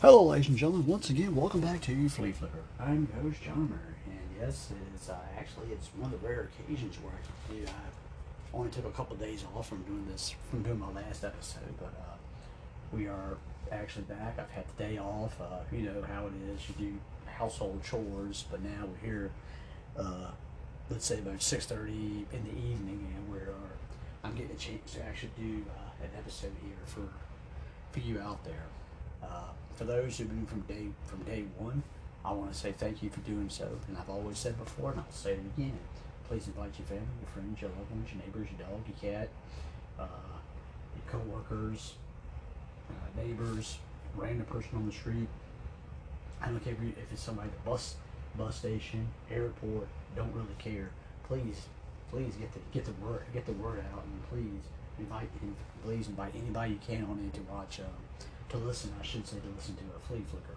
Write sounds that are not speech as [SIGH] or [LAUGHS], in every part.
Hello, ladies and gentlemen. Once again, welcome back to Flea Flicker. I'm your host, and yes, it's uh, actually it's one of the rare occasions where I do. I only took a couple of days off from doing this, from doing my last episode, but uh, we are actually back. I've had the day off. Uh, you know how it is. You do household chores, but now we're here. Uh, let's say about six thirty in the evening, and we're uh, I'm getting a chance to actually do uh, an episode here for for you out there. Uh, for those who've been from day from day one, I want to say thank you for doing so. And I've always said before, and I'll say it again. Please invite your family, your friends, your loved ones, your neighbors, your dog, your cat, uh, your coworkers, uh, neighbors, random person on the street. I don't care if, it's somebody at the bus bus station, airport. Don't really care. Please, please get the get the word get the word out, and please invite please invite anybody you can on in to watch. Um, to listen, I should say, to listen to a flea flicker.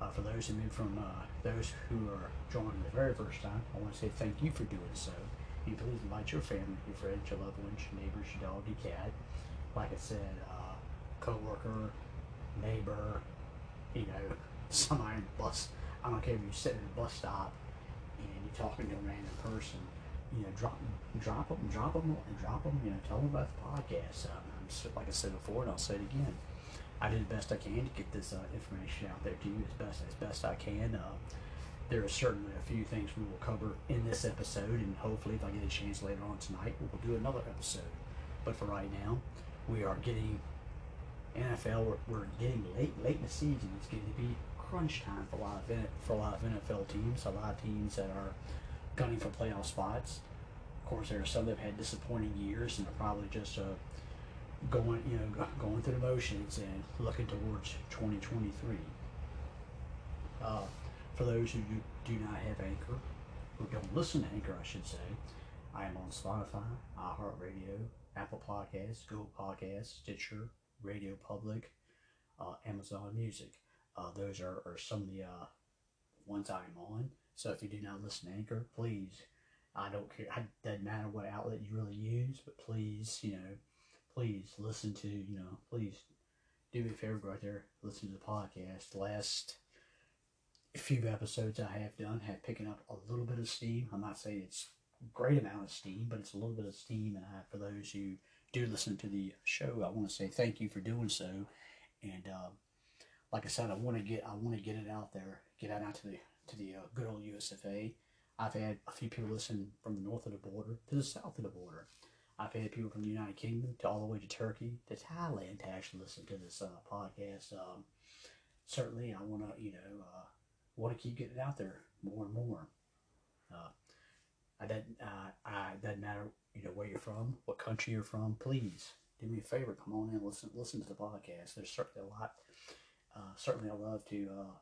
Uh, for those who moved from uh, those who are joining the very first time, I want to say thank you for doing so. And please invite your family, your friends, your loved ones, your neighbors, your dog, your cat. Like I said, uh, co-worker, neighbor, you know, [LAUGHS] somebody in the bus. I don't care if you're sitting in a bus stop and you're talking to a random person. You know, drop, drop them, drop them, and drop them. You know, tell them about the podcast. Um, like I said before, and I'll say it again I do the best I can to get this uh, information out there to you as best as best I can. Uh, there are certainly a few things we will cover in this episode, and hopefully, if I get a chance later on tonight, we'll do another episode. But for right now, we are getting NFL. We're, we're getting late late in the season. It's going to be crunch time for a lot of for a lot of NFL teams. A lot of teams that are gunning for playoff spots. Of course, there are some that have had disappointing years and are probably just uh, going, you know, [LAUGHS] going through the motions and looking towards 2023. Uh, for those who do not have Anchor, who don't listen to Anchor, I should say, I am on Spotify, iHeartRadio, Apple Podcasts, Google Podcasts, Stitcher, Radio Public, uh, Amazon Music. Uh, those are, are some of the uh, ones I'm on. So if you do not listen to Anchor, please, I don't care. It doesn't matter what outlet you really use, but please, you know, please listen to, you know, please do me a favor, out there, listen to the podcast. The last few episodes I have done have picking up a little bit of steam. I'm not saying it's great amount of steam, but it's a little bit of steam. And I, for those who do listen to the show, I want to say thank you for doing so. And uh, like I said, I want to get I want to get it out there, get it out to the to the uh, good old USFA. I've had a few people listen from the north of the border to the south of the border. I've had people from the United Kingdom to all the way to Turkey to Thailand to actually listen to this uh, podcast. Um, certainly, I want to, you know, uh, want to keep getting it out there more and more. Uh, I doesn't, uh, I doesn't matter, you know, where you're from, what country you're from. Please do me a favor, come on in, listen, listen to the podcast. There's certainly a lot. Uh, certainly, I love to. Uh,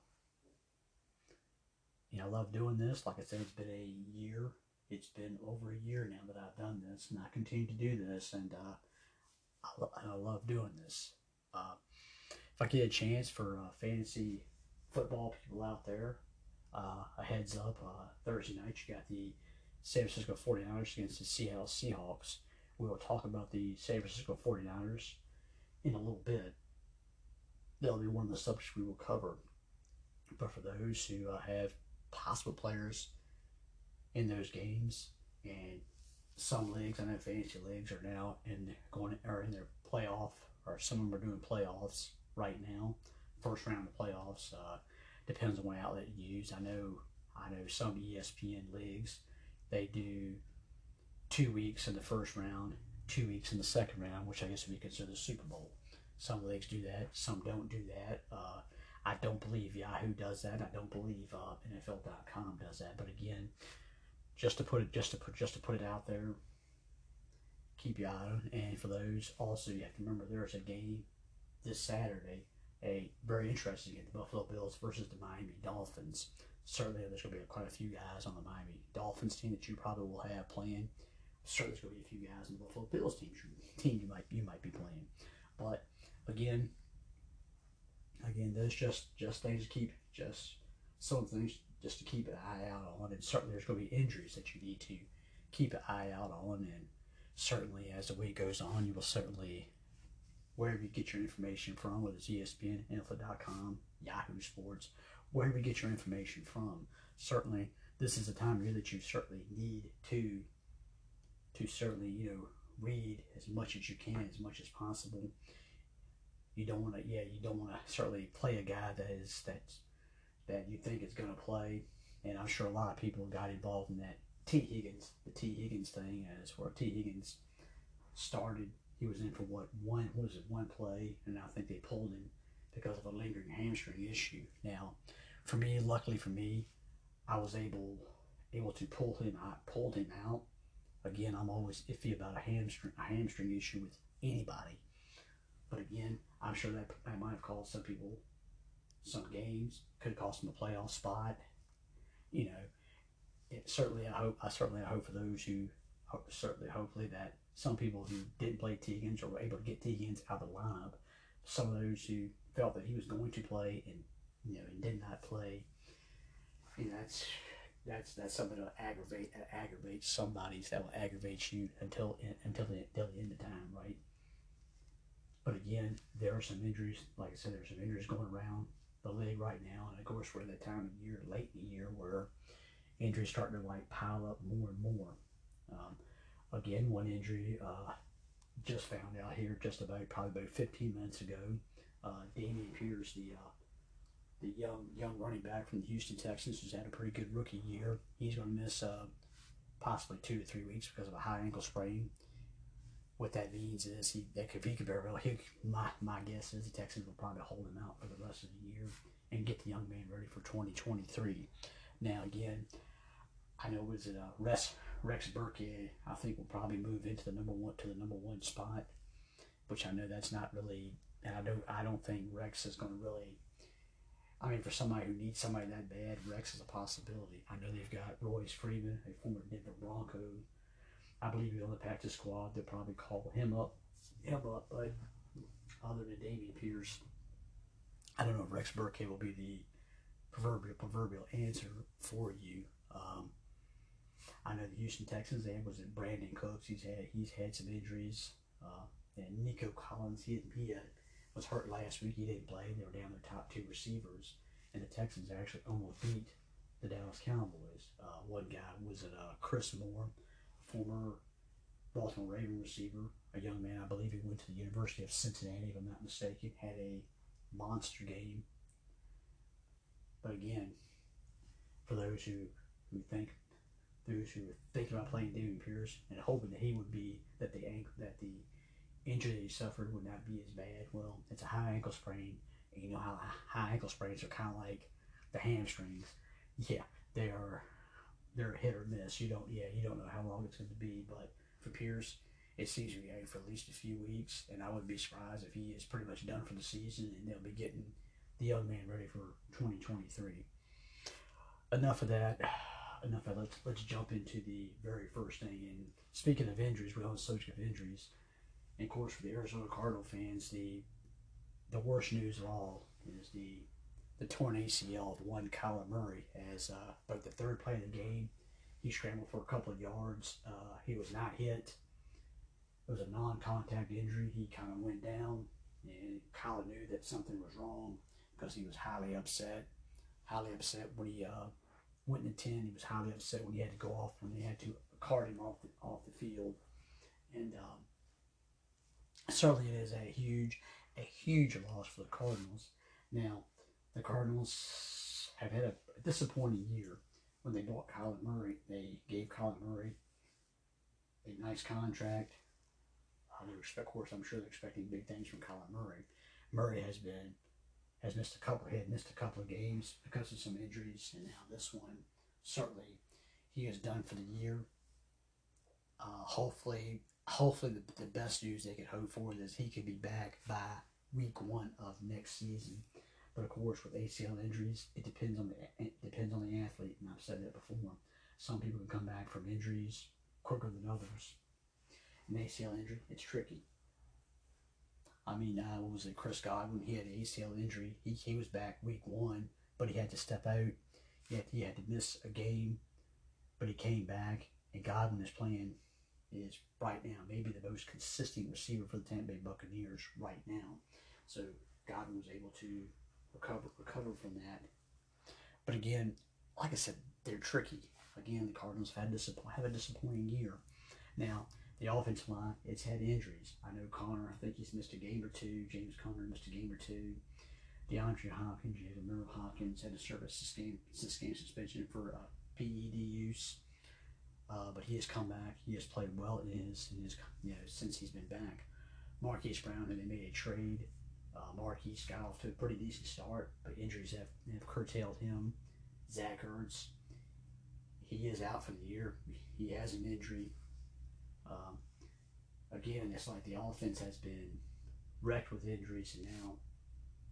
you know, I love doing this. Like I said, it's been a year it's been over a year now that I've done this, and I continue to do this, and uh, I, I, love doing this. Uh, if I get a chance for uh, fantasy football people out there, uh, a heads up, uh, Thursday night you got the San Francisco 49ers against the Seattle Seahawks. We will talk about the San Francisco 49ers in a little bit. That'll be one of the subjects we will cover. But for those who uh, have possible players in those games, and some leagues, I know fantasy leagues are now in going are in their playoff, or some of them are doing playoffs right now, first round of playoffs. Uh, depends on what outlet you use. I know I know some ESPN leagues they do two weeks in the first round, two weeks in the second round, which I guess would be considered the Super Bowl. Some leagues do that, some don't do that. Uh, I don't believe Yahoo does that. I don't believe uh, NFL.com does that. But again, just to put it just to put just to put it out there. Keep your eye on. And for those, also you have to remember there's a game this Saturday, a very interesting game, the Buffalo Bills versus the Miami Dolphins. Certainly, there's going to be quite a few guys on the Miami Dolphins team that you probably will have playing. Certainly, there's going to be a few guys on the Buffalo Bills team team you might you might be playing. But again, again, there's just just things to keep just some things just to keep an eye out on. And certainly there's going to be injuries that you need to keep an eye out on. And certainly as the week goes on, you will certainly wherever you get your information from, whether it's ESPN, NFL.com, Yahoo Sports, wherever you get your information from. Certainly, this is a time year that you certainly need to to certainly you know read as much as you can, as much as possible. You don't want to, yeah, you don't want to certainly play a guy that is that's that you think is going to play. And I'm sure a lot of people got involved in that Tee Higgins, the Tee Higgins thing, as where Tee Higgins started. He was in for what one what was it one play, and I think they pulled him because of a lingering hamstring issue. Now, for me, luckily for me, I was able able to pull him out, pulled him out. Again, I'm always iffy about a hamstring a hamstring issue with anybody. But again, I'm sure that that might have caused some people some games, could cost them a playoff spot. You know, it, certainly I hope I certainly hope for those who certainly hopefully that some people who didn't play Tee Higgins or were able to get Tee Higgins out of the lineup, some of those who felt that he was going to play and you know and did not play. You that's that's that's something that aggravate that aggravates somebody's that will aggravate you until until the until the end of time, right? But again, there are some injuries. Like I said, there's some injuries going around the league right now, and of course we're at that time of year, late in the year, where injuries starting to like pile up more and more. Um, again, one injury uh, just found out here just about probably about 15 minutes ago. Uh, Dameon Pierce, the uh, the young young running back from the Houston Texans, who's had a pretty good rookie year. He's going to miss uh, possibly two to three weeks because of a high ankle sprain. What that means is he that could he could very well my my guess is the Texans will probably hold him out for the rest of the year and get the young man ready for 2023. Now again, I know was it uh, Rex Rex Burkhead I think will probably move into the number one to the number one spot, which I know that's not really and I don't I don't think Rex is going to really. I mean, for somebody who needs somebody that bad, Rex is a possibility. I know they've got Royce Freeman, a former Denver Bronco. I believe he's on the practice squad. They'll probably call him up, him up. But other than Dameon Pierce, I don't know if Rex Burkhead will be the proverbial proverbial answer for you. Um, I know the Houston Texans. They was it Brandin Cooks. He's had he's had some injuries. Uh, and Nico Collins, he he was hurt last week. He didn't play. They were down their top two receivers, and the Texans actually almost beat the Dallas Cowboys. Uh, one guy was it uh, Chris Moore, former Baltimore Raven receiver, a young man. I believe he went to the University of Cincinnati, if I'm not mistaken. Had a monster game. But again, for those who who think those who were thinking about playing Dameon Pierce and hoping that he would be that the ankle that the injury that he suffered would not be as bad. Well, it's a high ankle sprain, and you know how high ankle sprains are kind of like the hamstrings. Yeah, they are they're hit or miss. You don't yeah you don't know how long it's going to be, but for Pierce, it seems to be out for at least a few weeks, and I wouldn't be surprised if he is pretty much done for the season, and they'll be getting the young man ready for 2023. Enough of that [SIGHS] enough of that. Let's let's jump into the very first thing. And speaking of injuries, we're on the subject of injuries. And of course, for the Arizona Cardinal fans, the the worst news of all is the the torn ACL of one Kyler Murray. As uh, the third play of the game, he scrambled for a couple of yards. Uh, he was not hit. It was a non-contact injury. He kind of went down, and Kyler knew that something was wrong because he was highly upset. Highly upset when he uh, went in 10. He was highly upset when he had to go off, when they had to cart him off the, off the field. And um, certainly it is a huge, a huge loss for the Cardinals. Now, the Cardinals have had a disappointing year when they bought Kyler Murray. They gave Kyler Murray a nice contract. Uh, of course, I'm sure they're expecting big things from Kyler Murray. Murray has been has missed a couple had missed a couple of games because of some injuries, and now this one certainly he is done for the year. Uh, hopefully, hopefully the, the best news they could hope for is he could be back by week one of next season. But of course, with ACL injuries, it depends on the it depends on the athlete, and I've said that before. Some people can come back from injuries quicker than others. An ACL injury, it's tricky. I mean, uh, what was it? Chris Godwin, he had an ACL injury. He, he was back week one, but he had to step out. He had, he had to miss a game, but he came back. And Godwin is playing is right now maybe the most consistent receiver for the Tampa Bay Buccaneers right now. So Godwin was able to recover recover from that. But again, like I said, they're tricky. Again, the Cardinals have had disappoint, have a disappointing year. Now, the offensive line, it's had injuries. I know Conner, I think he's missed a game or two. James Conner missed a game or two. DeAndre Hopkins, you remember Hopkins had to serve a sustained, sustained suspension for uh, PED use. Uh, but he has come back. He has played well in his, in his you know, since he's been back. Marquise Brown, and they made a trade. Uh, Marquise got off to a pretty decent start, but injuries have, have curtailed him. Zach Ertz, he is out for the year. He has an injury. Um, again, it's like the offense has been wrecked with injuries, and now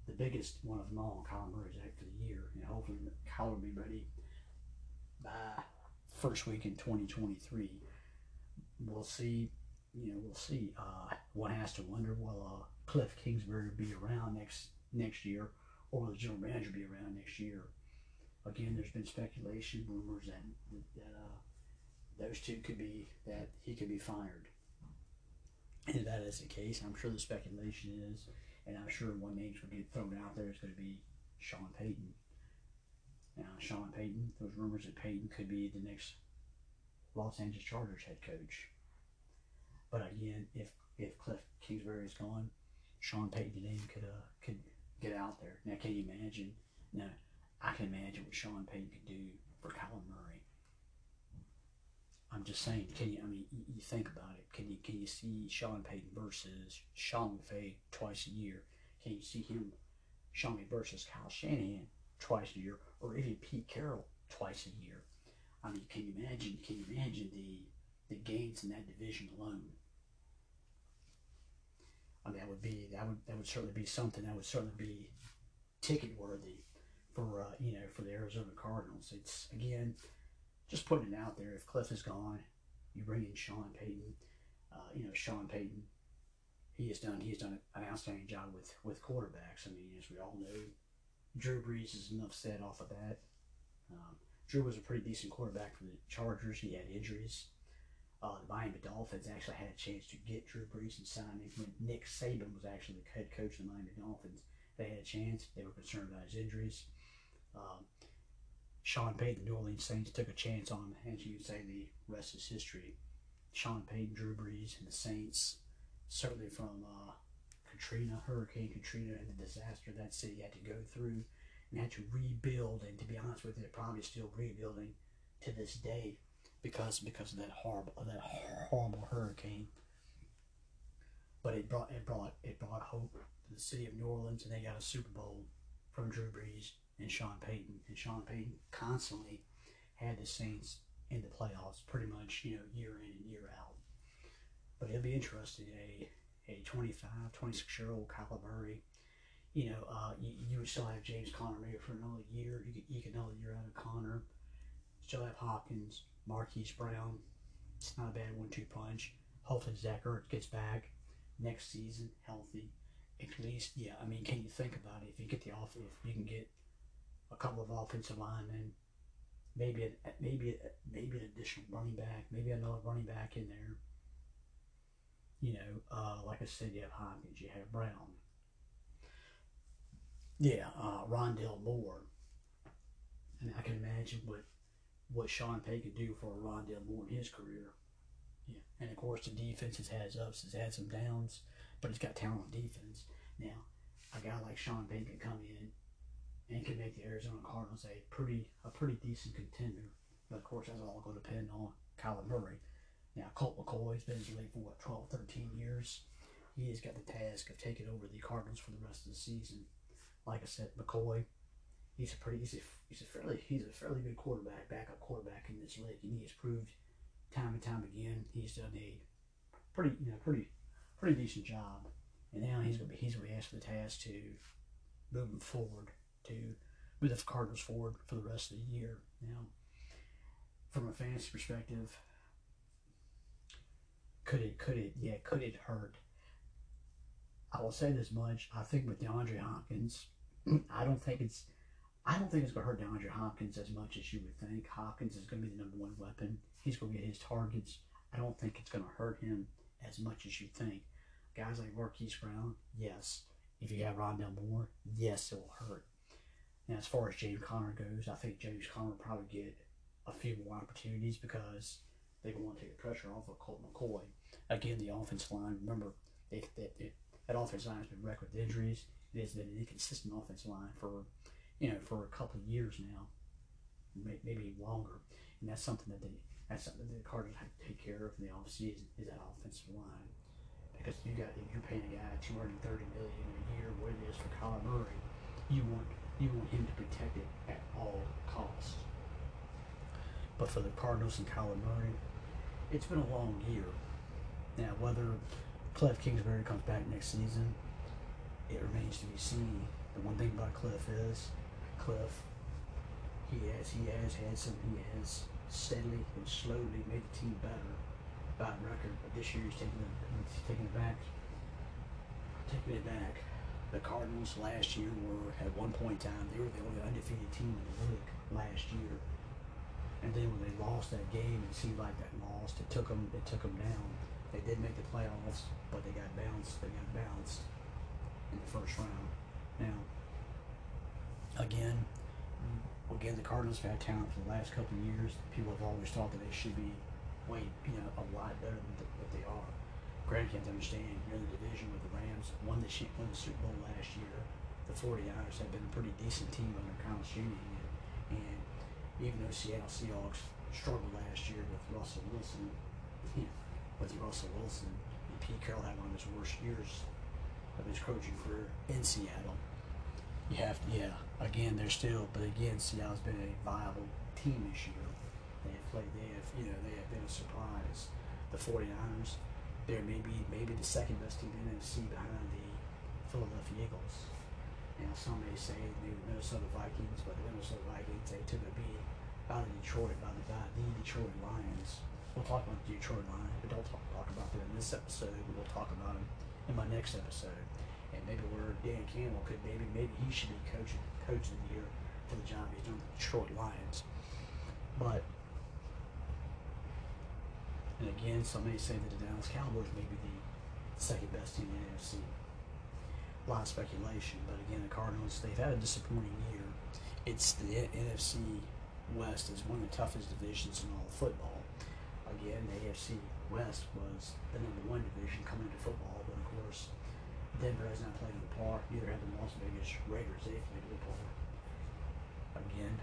the biggest one of them all, Kyler Murray, is out for the year, and hopefully Kyler will be ready by first week in 2023. We'll see. You know, we'll see. Uh, one has to wonder: well, uh, Cliff Kingsbury be around next next year, or the general manager be around next year? Again, there's been speculation, rumors that that uh, those two could be that he could be fired. And if that is the case, I'm sure the speculation is, and I'm sure one name will get thrown out there is going to be Sean Payton. Now, Sean Payton, those rumors that Payton could be the next Los Angeles Chargers head coach. But again, if if Cliff Kingsbury is gone, Sean Payton's name could uh, could get out there. Now, can you imagine? Now, I can imagine what Sean Payton could do for Kyler Murray. I'm just saying, can you? I mean, you, you think about it. Can you can you see Sean Payton versus Sean McVay twice a year? Can you see him, Sean McVay versus Kyle Shanahan twice a year, or even Pete Carroll twice a year? I mean, can you imagine? Can you imagine the the gains in that division alone? I mean, that would be that would that would certainly be something that would certainly be ticket worthy for uh, you know for the Arizona Cardinals. It's again just putting it out there. If Cliff is gone, you bring in Sean Payton. Uh, you know, Sean Payton, he has done he has done an outstanding job with with quarterbacks. I mean, as we all know, Drew Brees is enough said off of that. Um, Drew was a pretty decent quarterback for the Chargers. He had injuries. Uh, the Miami Dolphins actually had a chance to get Drew Brees and sign him when Nick Saban was actually the head coach of the Miami Dolphins. They had a chance. They were concerned about his injuries. Um, Sean Payton, New Orleans Saints took a chance on him, and you can say the rest is history. Sean Payton, Drew Brees, and the Saints, certainly from uh, Katrina, Hurricane Katrina, and the disaster that city had to go through and had to rebuild. And to be honest with you, they're probably still rebuilding to this day because because of that horrible that horrible hurricane. But it brought it brought it brought hope to the city of New Orleans, and they got a Super Bowl from Drew Brees and Sean Payton. And Sean Payton constantly had the Saints in the playoffs pretty much, you know, year in and year out. But it'll be interesting. A, a 25, 26 year old Kyler Murray, you know, uh, you, you would still have James Conner maybe for another year. You could you get another year out of Conner. Still have Hopkins, Marquise Brown. It's not a bad one two punch. Hopefully Zach Ertz gets back next season healthy. At least, yeah, I mean, can you think about it? If you get the off, if you can get a couple of offensive linemen, maybe a, maybe a, maybe an additional running back, maybe another running back in there. You know, uh, like I said, you have Hopkins, you have Brown. Yeah, uh, Rondale Moore. And I can imagine what what Sean Payton could do for Rondale Moore in his career. Yeah, and of course the defense has had ups, has had some downs, but it's got talent on defense. Now, a guy like Sean Payton can come in and can make the Arizona Cardinals a pretty a pretty decent contender. But of course, that's all going to depend on Kyler Murray. Now, Colt McCoy's been in the league for what 12, 13 years. He has got the task of taking over the Cardinals for the rest of the season. Like I said, McCoy, he's a pretty he's a, he's a fairly he's a fairly good quarterback, backup quarterback in this league, and he has proved time and time again he's done a pretty you know pretty pretty decent job. And now he's gonna be he's gonna be asked for the task to moving forward to move the Cardinals forward for the rest of the year. Now, from a fantasy perspective, could it could it yeah could it hurt? I will say this much: I think with DeAndre Hopkins, [CLEARS THROAT] I don't think it's I don't think it's going to hurt DeAndre Hopkins as much as you would think. Hopkins is going to be the number one weapon. He's going to get his targets. I don't think it's going to hurt him as much as you think. Guys like Marquise Brown, yes. If you got Rondale Moore, yes, it will hurt. And as far as James Conner goes, I think James Conner will probably get a few more opportunities because they want to take the pressure off of Colt McCoy. Again, the offensive line, remember, they, they, they, that offensive line has been wrecked with injuries. It has been an inconsistent offensive line for, you know, for a couple of years now, maybe longer. And that's something that they, that's something that the Cardinals have to take care of in the offseason is that offensive line. Because you got you're paying a guy two hundred and thirty million a year, what it is for Kyler Murray, you want you want him to protect it at all costs. But for the Cardinals and Kyler Murray, it's been a long year. Now whether Cliff Kingsbury comes back next season, it remains to be seen. The one thing about Cliff is Cliff he has he has had some he has steadily and slowly made the team better by record. But this year he's taking it, taking it back. Taking it back. The Cardinals last year were at one point in time they were the only undefeated team in the league last year. And then when they lost that game, it seemed like that lost. It took them. It took them down. They did make the playoffs, but they got bounced. They got bounced in the first round. Now, again, again, the Cardinals have had talent for the last couple of years. People have always thought that they should be way, you know, a lot better than the, what they are. Granted, you have to understand, you're in the division with the Rams, won the, won the Super Bowl last year. The 49ers have been a pretty decent team under Kyle Shanahan. And, even though Seattle Seahawks struggled last year with Russell Wilson, [LAUGHS] yeah, with Russell Wilson, and Pete Carroll had one of his worst years of his coaching career in Seattle you have yeah. Again, they're still, but again, Seattle's been a viable team this year. They have played, they have, you know, they have been a surprise. The 49ers, they're maybe maybe the second best team in the NFC behind the Philadelphia Eagles. Now, some may say the Minnesota Vikings, but the Minnesota Vikings, they took a beat by the Detroit, by the, by the Detroit Lions. We'll talk about the Detroit Lions, but don't talk, talk about them in this episode. We'll talk about them in my next episode and maybe where Dan Campbell could maybe maybe he should be coaching coach of the year for the Giants with the Detroit Lions. But and again, some may say that the Dallas Cowboys may be the second best team in the NFC. A lot of speculation, but again, the Cardinals they've had a disappointing year. It's the NFC West is one of the toughest divisions in all of football. Again, the AFC West was the number one division coming into football, but of course Denver has not played in the par. Neither have the Las Vegas Raiders. They've played in the par. Again,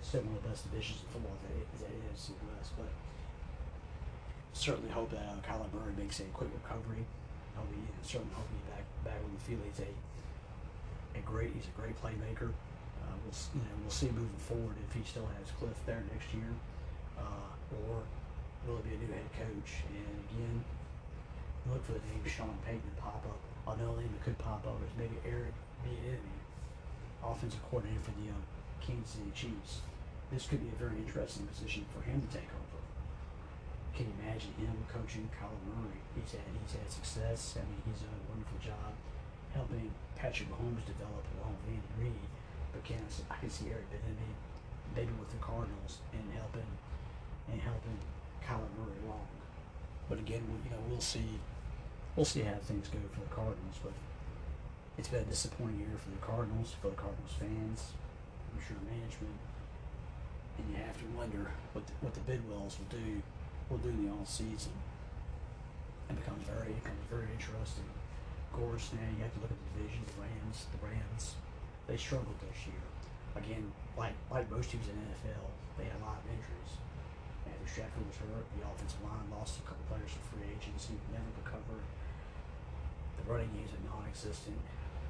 still one of the best divisions in football is that NFC West. But certainly hope that uh, Kyler Murray makes a quick recovery. I'll be certainly hope he's back back on the field. He's a a great he's a great playmaker. Uh, we'll you know we'll see moving forward if he still has Cliff there next year, uh, or will it be a new head coach? And again, look for the name Sean Payton to pop up. Another name that could pop up is maybe Eric Bieniemy, offensive coordinator for the um, Kansas City Chiefs. This could be a very interesting position for him to take over. Can you imagine him coaching Kyler Murray? He's had he's had success. I mean, he's done a wonderful job helping Patrick Mahomes develop along with Andy Reid. But can I, I can see Eric Bieniemy maybe with the Cardinals and helping and helping Kyler Murray along. But again, we, you know, we'll see we'll see how things go for the Cardinals. But it's been a disappointing year for the Cardinals, for the Cardinals fans, I'm sure management, and you have to wonder what the, what the Bidwells will do will do in the off season. It becomes very becomes very interesting. Of course, now you have to look at the division. The Rams, the Rams, they struggled this year. Again, like like most teams in the NFL, they had a lot of injuries. Andrew Stafford was hurt. The offensive line lost a couple players to free agency, never recovered running games are non-existent.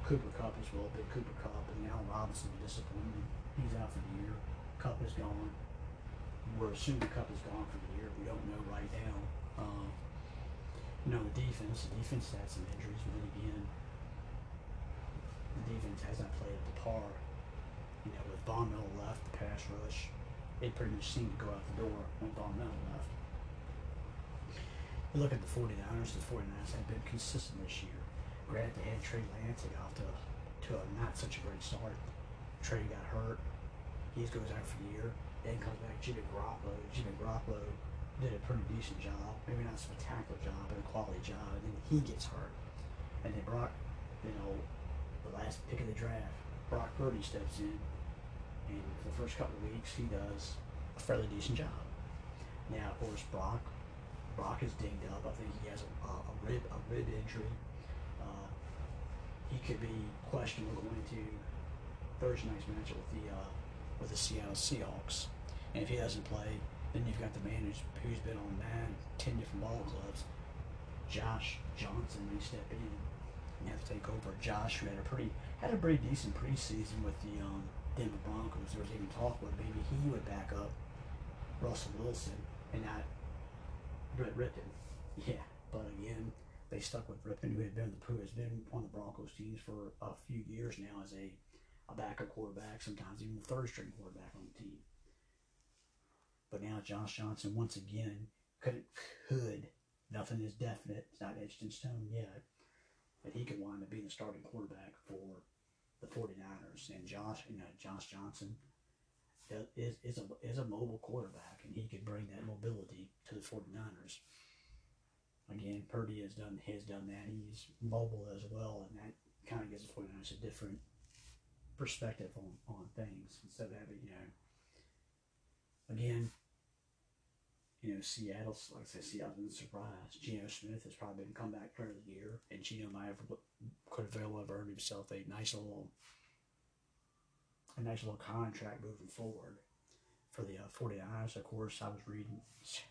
Cooper Kupp as well, but Cooper Kupp and Allen Robinson are disappointed. He's out for the year. Kupp is gone. We're assuming Kupp is gone for the year. We don't know right now. Uh, you know, the defense, the defense had some injuries, but then again, the defense has not played at the par. You know, with Von Miller left, the pass rush, it pretty much seemed to go out the door when Von Miller left. You look at the 49ers, the 49ers have been consistent this year. Granted, they had Trey Lance. They got off to, to a not such a great start. Trey got hurt. He goes out for the year. Then comes back Jimmy Garoppolo. Jimmy Garoppolo did a pretty decent job, maybe not a spectacular job, but a quality job, and then he gets hurt. And then Brock, you know, the last pick of the draft, Brock Purdy steps in, and for the first couple of weeks, he does a fairly decent job. Now, of course, Brock, Brock is dinged up. I think he has a, a rib, a rib injury. He could be questionable going into Thursday night's match with the uh, with the Seattle Seahawks. And if he doesn't play, then you've got the man who's, who's been on nine, ten different ball clubs. Josh Johnson may step in and have to take over. Josh, who had a pretty had a pretty decent preseason with the um, Denver Broncos. There was even talk where maybe he would back up Russell Wilson and not Brett Rypien. Yeah, but again, they stuck with Rypien, who had been the who has been on the Broncos teams for a few years now as a a backup quarterback, sometimes even the third string quarterback on the team. But now Josh Johnson once again could could nothing is definite, it's not etched in stone yet, but he could wind up being the starting quarterback for the 49ers. And Josh, you know, Josh Johnson uh, is, is a is a mobile quarterback and he could bring that mobility to the 49ers. Again, Purdy has done has done that. He's mobile as well, and that kind of gives the 49ers a different perspective on, on things instead of having, you know, again, you know, Seattle, like I said, Seattle's been a surprise. Geno Smith has probably been comeback player of the year, and Geno might have could have well earned himself a nice little, a nice little contract moving forward for the uh, 49ers. Of course, I was reading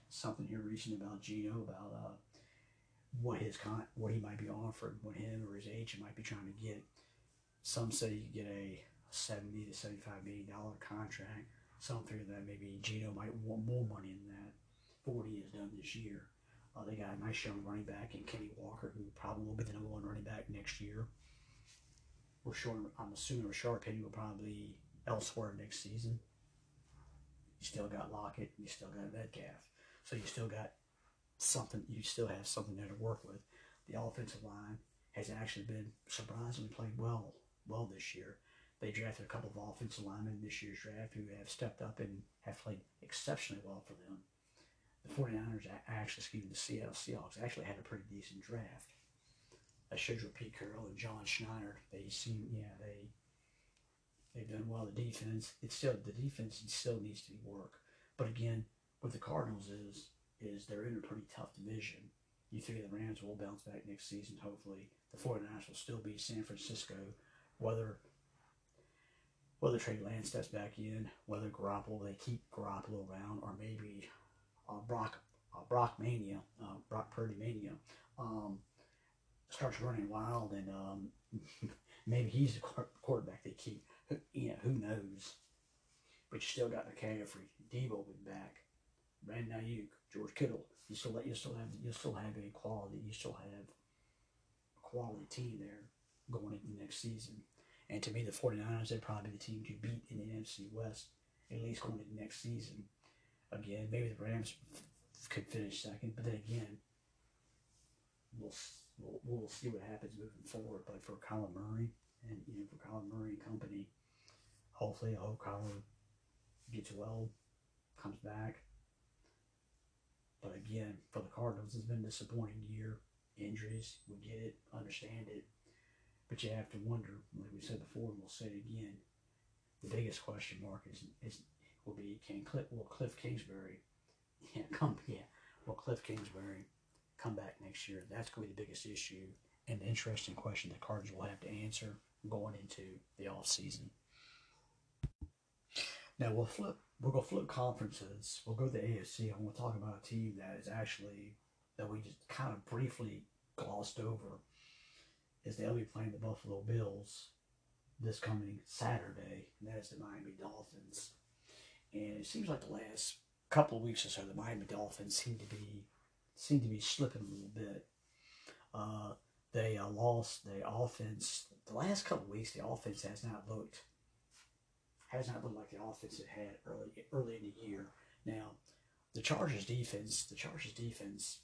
something here recently about Geno about uh, what his con, what he might be offered, what him or his agent might be trying to get. Some say you get a 70 to 75 million dollar contract. Some figure that maybe Geno might want more money than that for what he has done this year. Uh, they got a nice young running back in Kenny Walker, who probably will be the number one running back next year. We're sure, I'm assuming Rashaad Penny will probably elsewhere next season. You still got Lockett, you still got Metcalf. So you still got something, you still have something there to work with. The offensive line has actually been surprisingly played well, well this year. They drafted a couple of offensive linemen this year's draft who have stepped up and have played exceptionally well for them. The 49ers, actually, excuse me, the Seattle Seahawks actually had a pretty decent draft. That shows you Pete Carroll and John Schneider. They seem, yeah, they they've done well. The defense, it's still the defense still needs to work. But again, what the Cardinals is is they're in a pretty tough division. You figure the Rams will bounce back next season, hopefully. The 49ers will still be San Francisco, whether whether Trey Lance steps back in, whether Garoppolo, they keep Garoppolo around, or maybe uh, Brock uh, Brock Mania, uh, Brock Purdy Mania, um, starts running wild, and um, [LAUGHS] maybe he's the quarterback they keep. You know, who knows? But you still got McCaffrey, Deebo will be back, Brandon Aiyuk, George Kittle. You still you still have you still have a quality. You still have a quality team there going into the next season. And to me, the 49ers, they're probably be the team to beat in the NFC West, at least going into next season. Again, maybe the Rams could finish second, but then again, we'll, we'll, we'll see what happens moving forward. But for Colin Murray and you know for Colin Murray and company, hopefully, I hope Kyler gets well, comes back. But again, for the Cardinals, it's been a disappointing year. Injuries, we get it, understand it. But you have to wonder, like we said before, and we'll say it again, the biggest question mark is, is will be can Cliff, will Cliff Kingsbury, [LAUGHS] yeah, come, yeah, will Cliff Kingsbury come back next year? That's going to be the biggest issue and the interesting question the Cardinals will have to answer going into the off season. Now we'll flip. We'll go flip conferences. We'll go to the AFC, and we'll talk about a team that is actually that we just kind of briefly glossed over is they'll be playing the Buffalo Bills this coming Saturday, and that is the Miami Dolphins. And it seems like the last couple of weeks or so, the Miami Dolphins seem to be seem to be slipping a little bit. Uh, they uh, lost the offense the last couple of weeks. The offense has not looked has not looked like the offense it had early early in the year. Now, the Chargers defense, the Chargers defense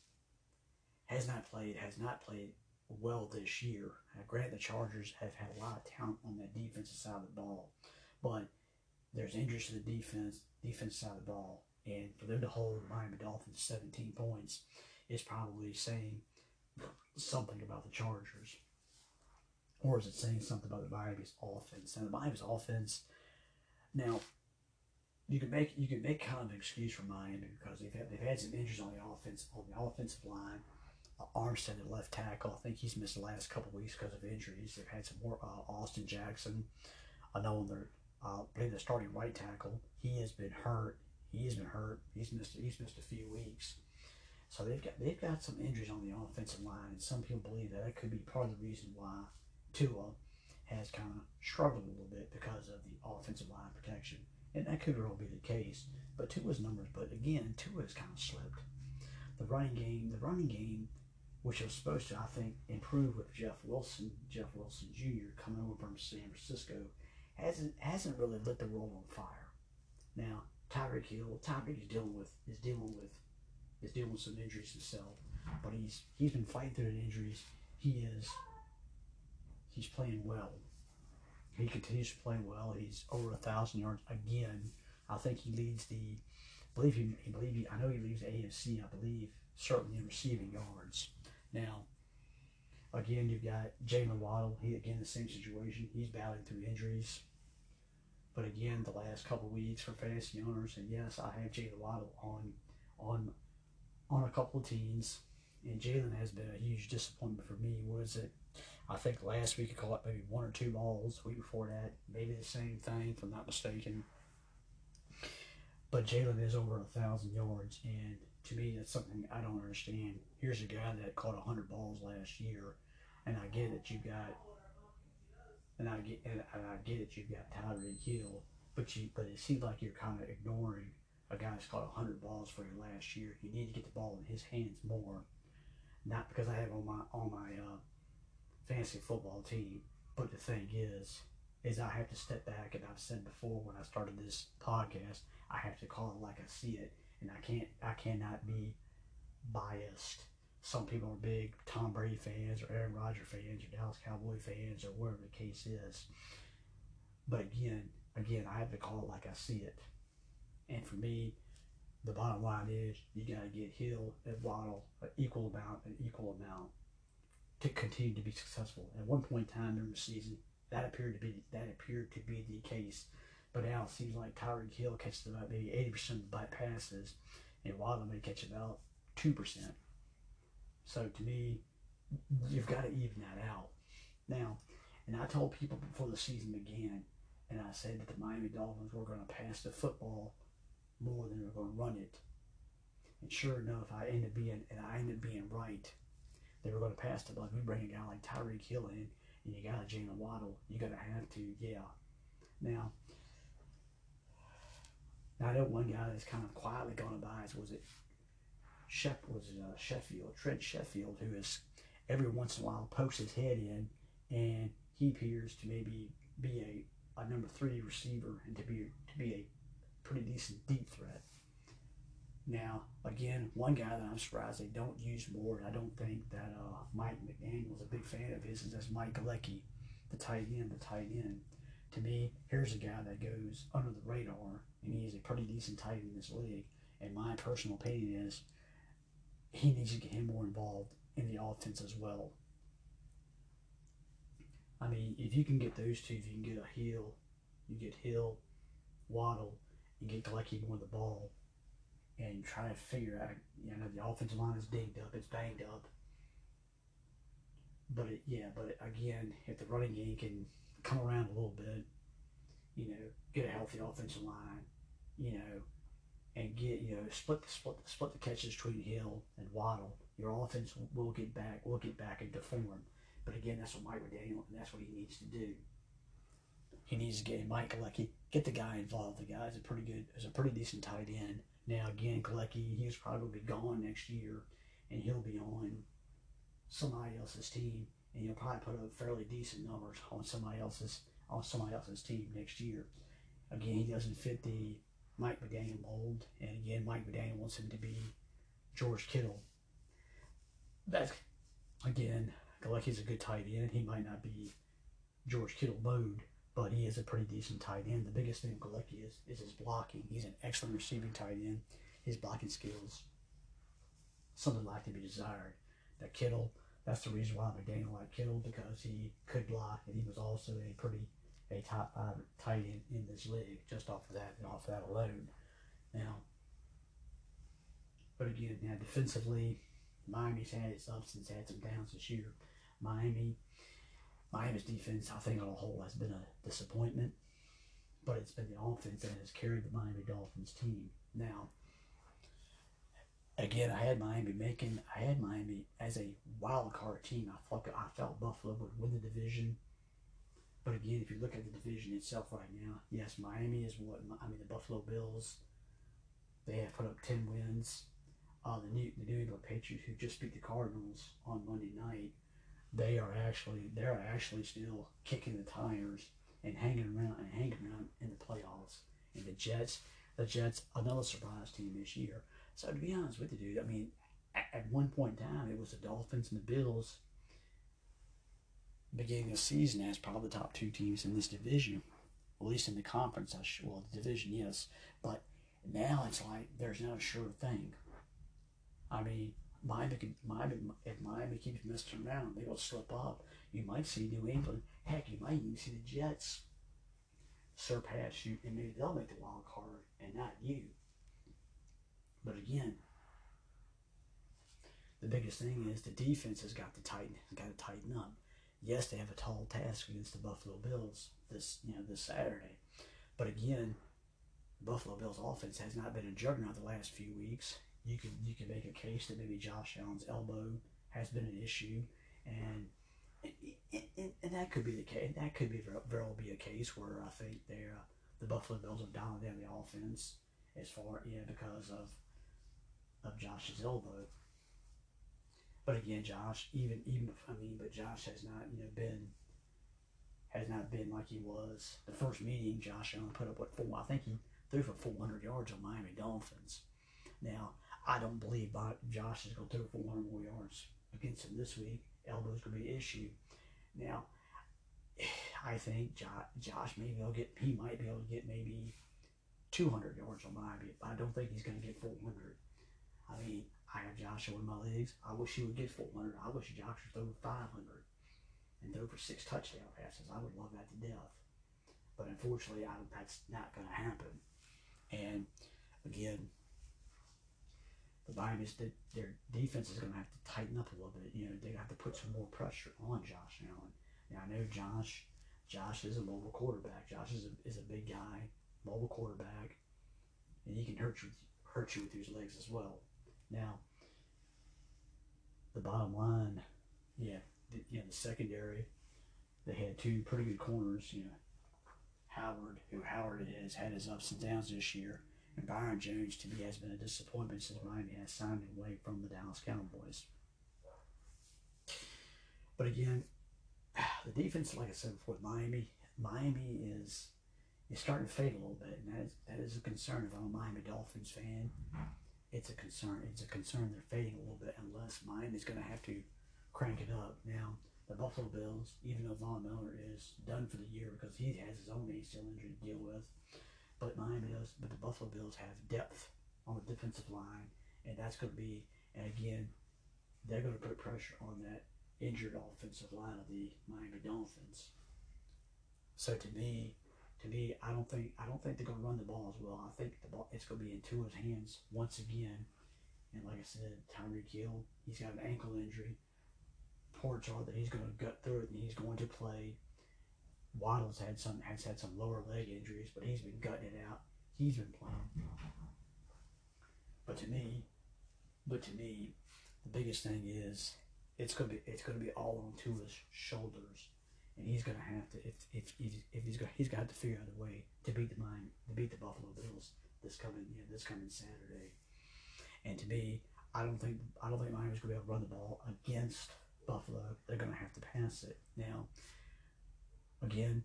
has not played has not played well this year. Now, granted, the Chargers have had a lot of talent on that defensive side of the ball, but there's injuries to the defense, defense side of the ball. And for them to hold Miami Dolphins 17 points is probably saying something about the Chargers. Or is it saying something about the Miami's offense? And the Miami's offense, now, you can make you can make kind of an excuse for Miami because they've had, they've had some injuries on the offense on the offensive line. Uh, Armstead at left tackle, I think he's missed the last couple weeks because of injuries. They've had some more. Uh, Austin Jackson, I know their uh, I believe the starting right tackle, he has been hurt. He has been hurt. He's missed he's missed a few weeks. So they've got they've got some injuries on the offensive line, and some people believe that that could be part of the reason why Tua has kind of struggled a little bit because of the offensive line protection and that could well be the case. But Tua's numbers, but again, Tua's kind of slipped. The running game, the running game, which was supposed to, I think, improve with Jeff Wilson, Jeff Wilson Jr. coming over from San Francisco, hasn't hasn't really lit the world on fire. Now, Tyreek Hill, Tyreek is dealing with is dealing with is dealing with some injuries himself, but he's he's been fighting through the injuries. He is he's playing well. He continues to play well. He's over a thousand yards again. I think he leads the. I believe he, he believe he, I know he leads AFC. I believe certainly in receiving yards. Now, again, you've got Jaylen Waddle. He again the same situation. He's battling through injuries. But again, the last couple weeks for fantasy owners, and yes, I have Jaylen Waddle on on on a couple of teams, and Jaylen has been a huge disappointment for me. Was it I think last week he caught maybe one or two balls. The week before that, maybe the same thing, if I'm not mistaken. But Jaylen is over a thousand yards, and to me, that's something I don't understand. Here's a guy that caught hundred balls last year, and I get it. You got, and I get, and I get it. You've got Tyreek Hill, but you, but it seems like you're kind of ignoring a guy that's caught hundred balls for you last year. You need to get the ball in his hands more. Not because I have on my on my uh, fantasy football team. But the thing is, is I have to step back, and I've said before when I started this podcast, I have to call it like I see it, and I can't, I cannot be biased. Some people are big Tom Brady fans, or Aaron Rodgers fans, or Dallas Cowboy fans, or whatever the case is. But again, again, I have to call it like I see it. And for me, the bottom line is you got to get Hill and Waddle an equal amount, an equal amount to continue to be successful. At one point in time during the season, that appeared to be that appeared to be the case. But now it seems like Tyreek Hill catches about maybe eighty percent of the passes, and Waddle may catch about two percent. So to me, you've got to even that out. Now, and I told people before the season began, and I said that the Miami Dolphins were going to pass the football more than they were going to run it. And sure enough, I ended being and I ended being right they were going to pass the ball. We bring a guy like Tyreek Hill in, and you got a Jaylen Waddle. You're going to have to, yeah. Now, I know one guy that's kind of quietly gone by. Was it Shep? Was it uh, Sheffield? Trent Sheffield, who is every once in a while pokes his head in, and he appears to maybe be a, a number three receiver and to be to be a pretty decent deep threat. Now, again, one guy that I'm surprised they don't use more, and I don't think that uh, Mike McDaniel's a big fan of his, is that's Mike Gesicki, the tight end, the tight end. To me, here's a guy that goes under the radar, and he's a pretty decent tight end in this league. And my personal opinion is he needs to get him more involved in the offense as well. I mean, if you can get those two, if you can get a Hill, you get Hill, Waddle, and get Gesicki more the ball, and try to figure out, you know, the offensive line is dinged up, it's banged up. But it, yeah, but again, if the running game can come around a little bit, you know, get a healthy offensive line, you know, and get you know split the split the, split the catches between Hill and Waddle, your offense will get back will get back into form. But again, that's what Mike McDaniel and that's what he needs to do. He needs to get Mike Gesicki, get the guy involved. The guy is a pretty good, is a pretty decent tight end. Now again, Gesicki, he's probably gone next year, and he'll be on somebody else's team, and he'll probably put up fairly decent numbers on somebody else's on somebody else's team next year. Again, he doesn't fit the Mike McDaniel mold, and again, Mike McDaniel wants him to be George Kittle. That's again, Gesicki's a good tight end. He might not be George Kittle mode, but he is a pretty decent tight end. The biggest thing Gesicki is, is his blocking. He's an excellent receiving tight end. His blocking skills, something like to be desired. That Kittle, that's the reason why McDaniel liked Kittle because he could block and he was also a pretty a top five tight end in this league just off of that and off of that alone. Now, but again, now defensively, Miami's had its ups and had some downs this year. Miami, Miami's defense, I think on a whole, has been a disappointment. But it's been the offense that has carried the Miami Dolphins team. Now, again, I had Miami making, I had Miami as a wild card team. I thought I felt Buffalo would win the division. But again, if you look at the division itself right now, yes, Miami is what I mean. The Buffalo Bills, they have put up ten wins. Uh, the New the New England Patriots, who just beat the Cardinals on Monday night, they are actually they're actually still kicking the tires and hanging around and hanging around in the playoffs. And the Jets, the Jets, another surprise team this year. So to be honest with you, dude, I mean, at, at one point in time, it was the Dolphins and the Bills beginning of the season as probably the top two teams in this division, at least in the conference. I sure, well, the division, yes, but now it's like there's not a sure thing. I mean, Miami, can, Miami, if Miami keeps messing around, they will slip up. You might see New England. Heck, you might even see the Jets surpass you, and maybe they'll make the wild card and not you. But again, the biggest thing is the defense has got to tighten, got to tighten up yes, they have a tall task against the Buffalo Bills this you know this Saturday, but again, Buffalo Bills offense has not been a juggernaut the last few weeks. You could you could make a case that maybe Josh Allen's elbow has been an issue, and and, that could be the case. That could be very, well be a case where I think they uh, the Buffalo Bills dialing down the offense as far yeah because of of Josh's elbow. But again, Josh, even even I mean, but Josh has not you know been has not been like he was the first meeting. Josh Allen put up what four? I think he threw for 400 yards on Miami Dolphins. Now I don't believe Josh is going to throw for 400 more yards against him this week. Elbow's going to be an issue. Now [SIGHS] I think Josh, maybe he'll get he might be able to get maybe 200 yards on Miami. But I don't think he's going to get 400. I mean, I have Joshua in my legs. I wish he would get 400. I wish Josh would throw 500 and throw for six touchdown passes. I would love that to death. But unfortunately, I, that's not going to happen. And again, the Miami's that their defense is going to have to tighten up a little bit. You know, they have to put some more pressure on Josh Allen. Now I know Josh, Josh is a mobile quarterback. Josh is a, is a big guy, mobile quarterback, and he can hurt you hurt you with his legs as well. Now, the bottom line, yeah, the, you know, the secondary, they had two pretty good corners. You know, Howard, who Howard has had his ups and downs this year, and Byron Jones to me has been a disappointment since Miami has signed him away from the Dallas Cowboys. But again, [SIGHS] the defense, like I said before, Miami, Miami is is starting to fade a little bit, and that is, that is a concern if I'm a Miami Dolphins fan it's a concern. It's a concern they're fading a little bit unless Miami's going to have to crank it up. Now, the Buffalo Bills, even though Von Miller is done for the year because he has his own ACL injury to deal with, but Miami does. But the Buffalo Bills have depth on the defensive line, and that's going to be. And again, they're going to put pressure on that injured offensive line of the Miami Dolphins. So to me, to me, I don't think I don't think they're going to run the ball as well. I think the ball it's going to be in Tua's hands once again. And like I said, Tyreek Hill, he's got an ankle injury. Are that he's going to gut through it and he's going to play. Waddle's had some has had some lower leg injuries, but he's been gutting it out. He's been playing. But to me, but to me, the biggest thing is it's gonna be it's gonna be all on Tua's shoulders and he's to have to if if if, he's got he's got to figure out a way to beat the mine to beat the Buffalo Bills this coming you know, this coming Saturday. And to me, I don't think I don't think Miami's to be able to run the ball against Buffalo. They're to have to pass it now. Again,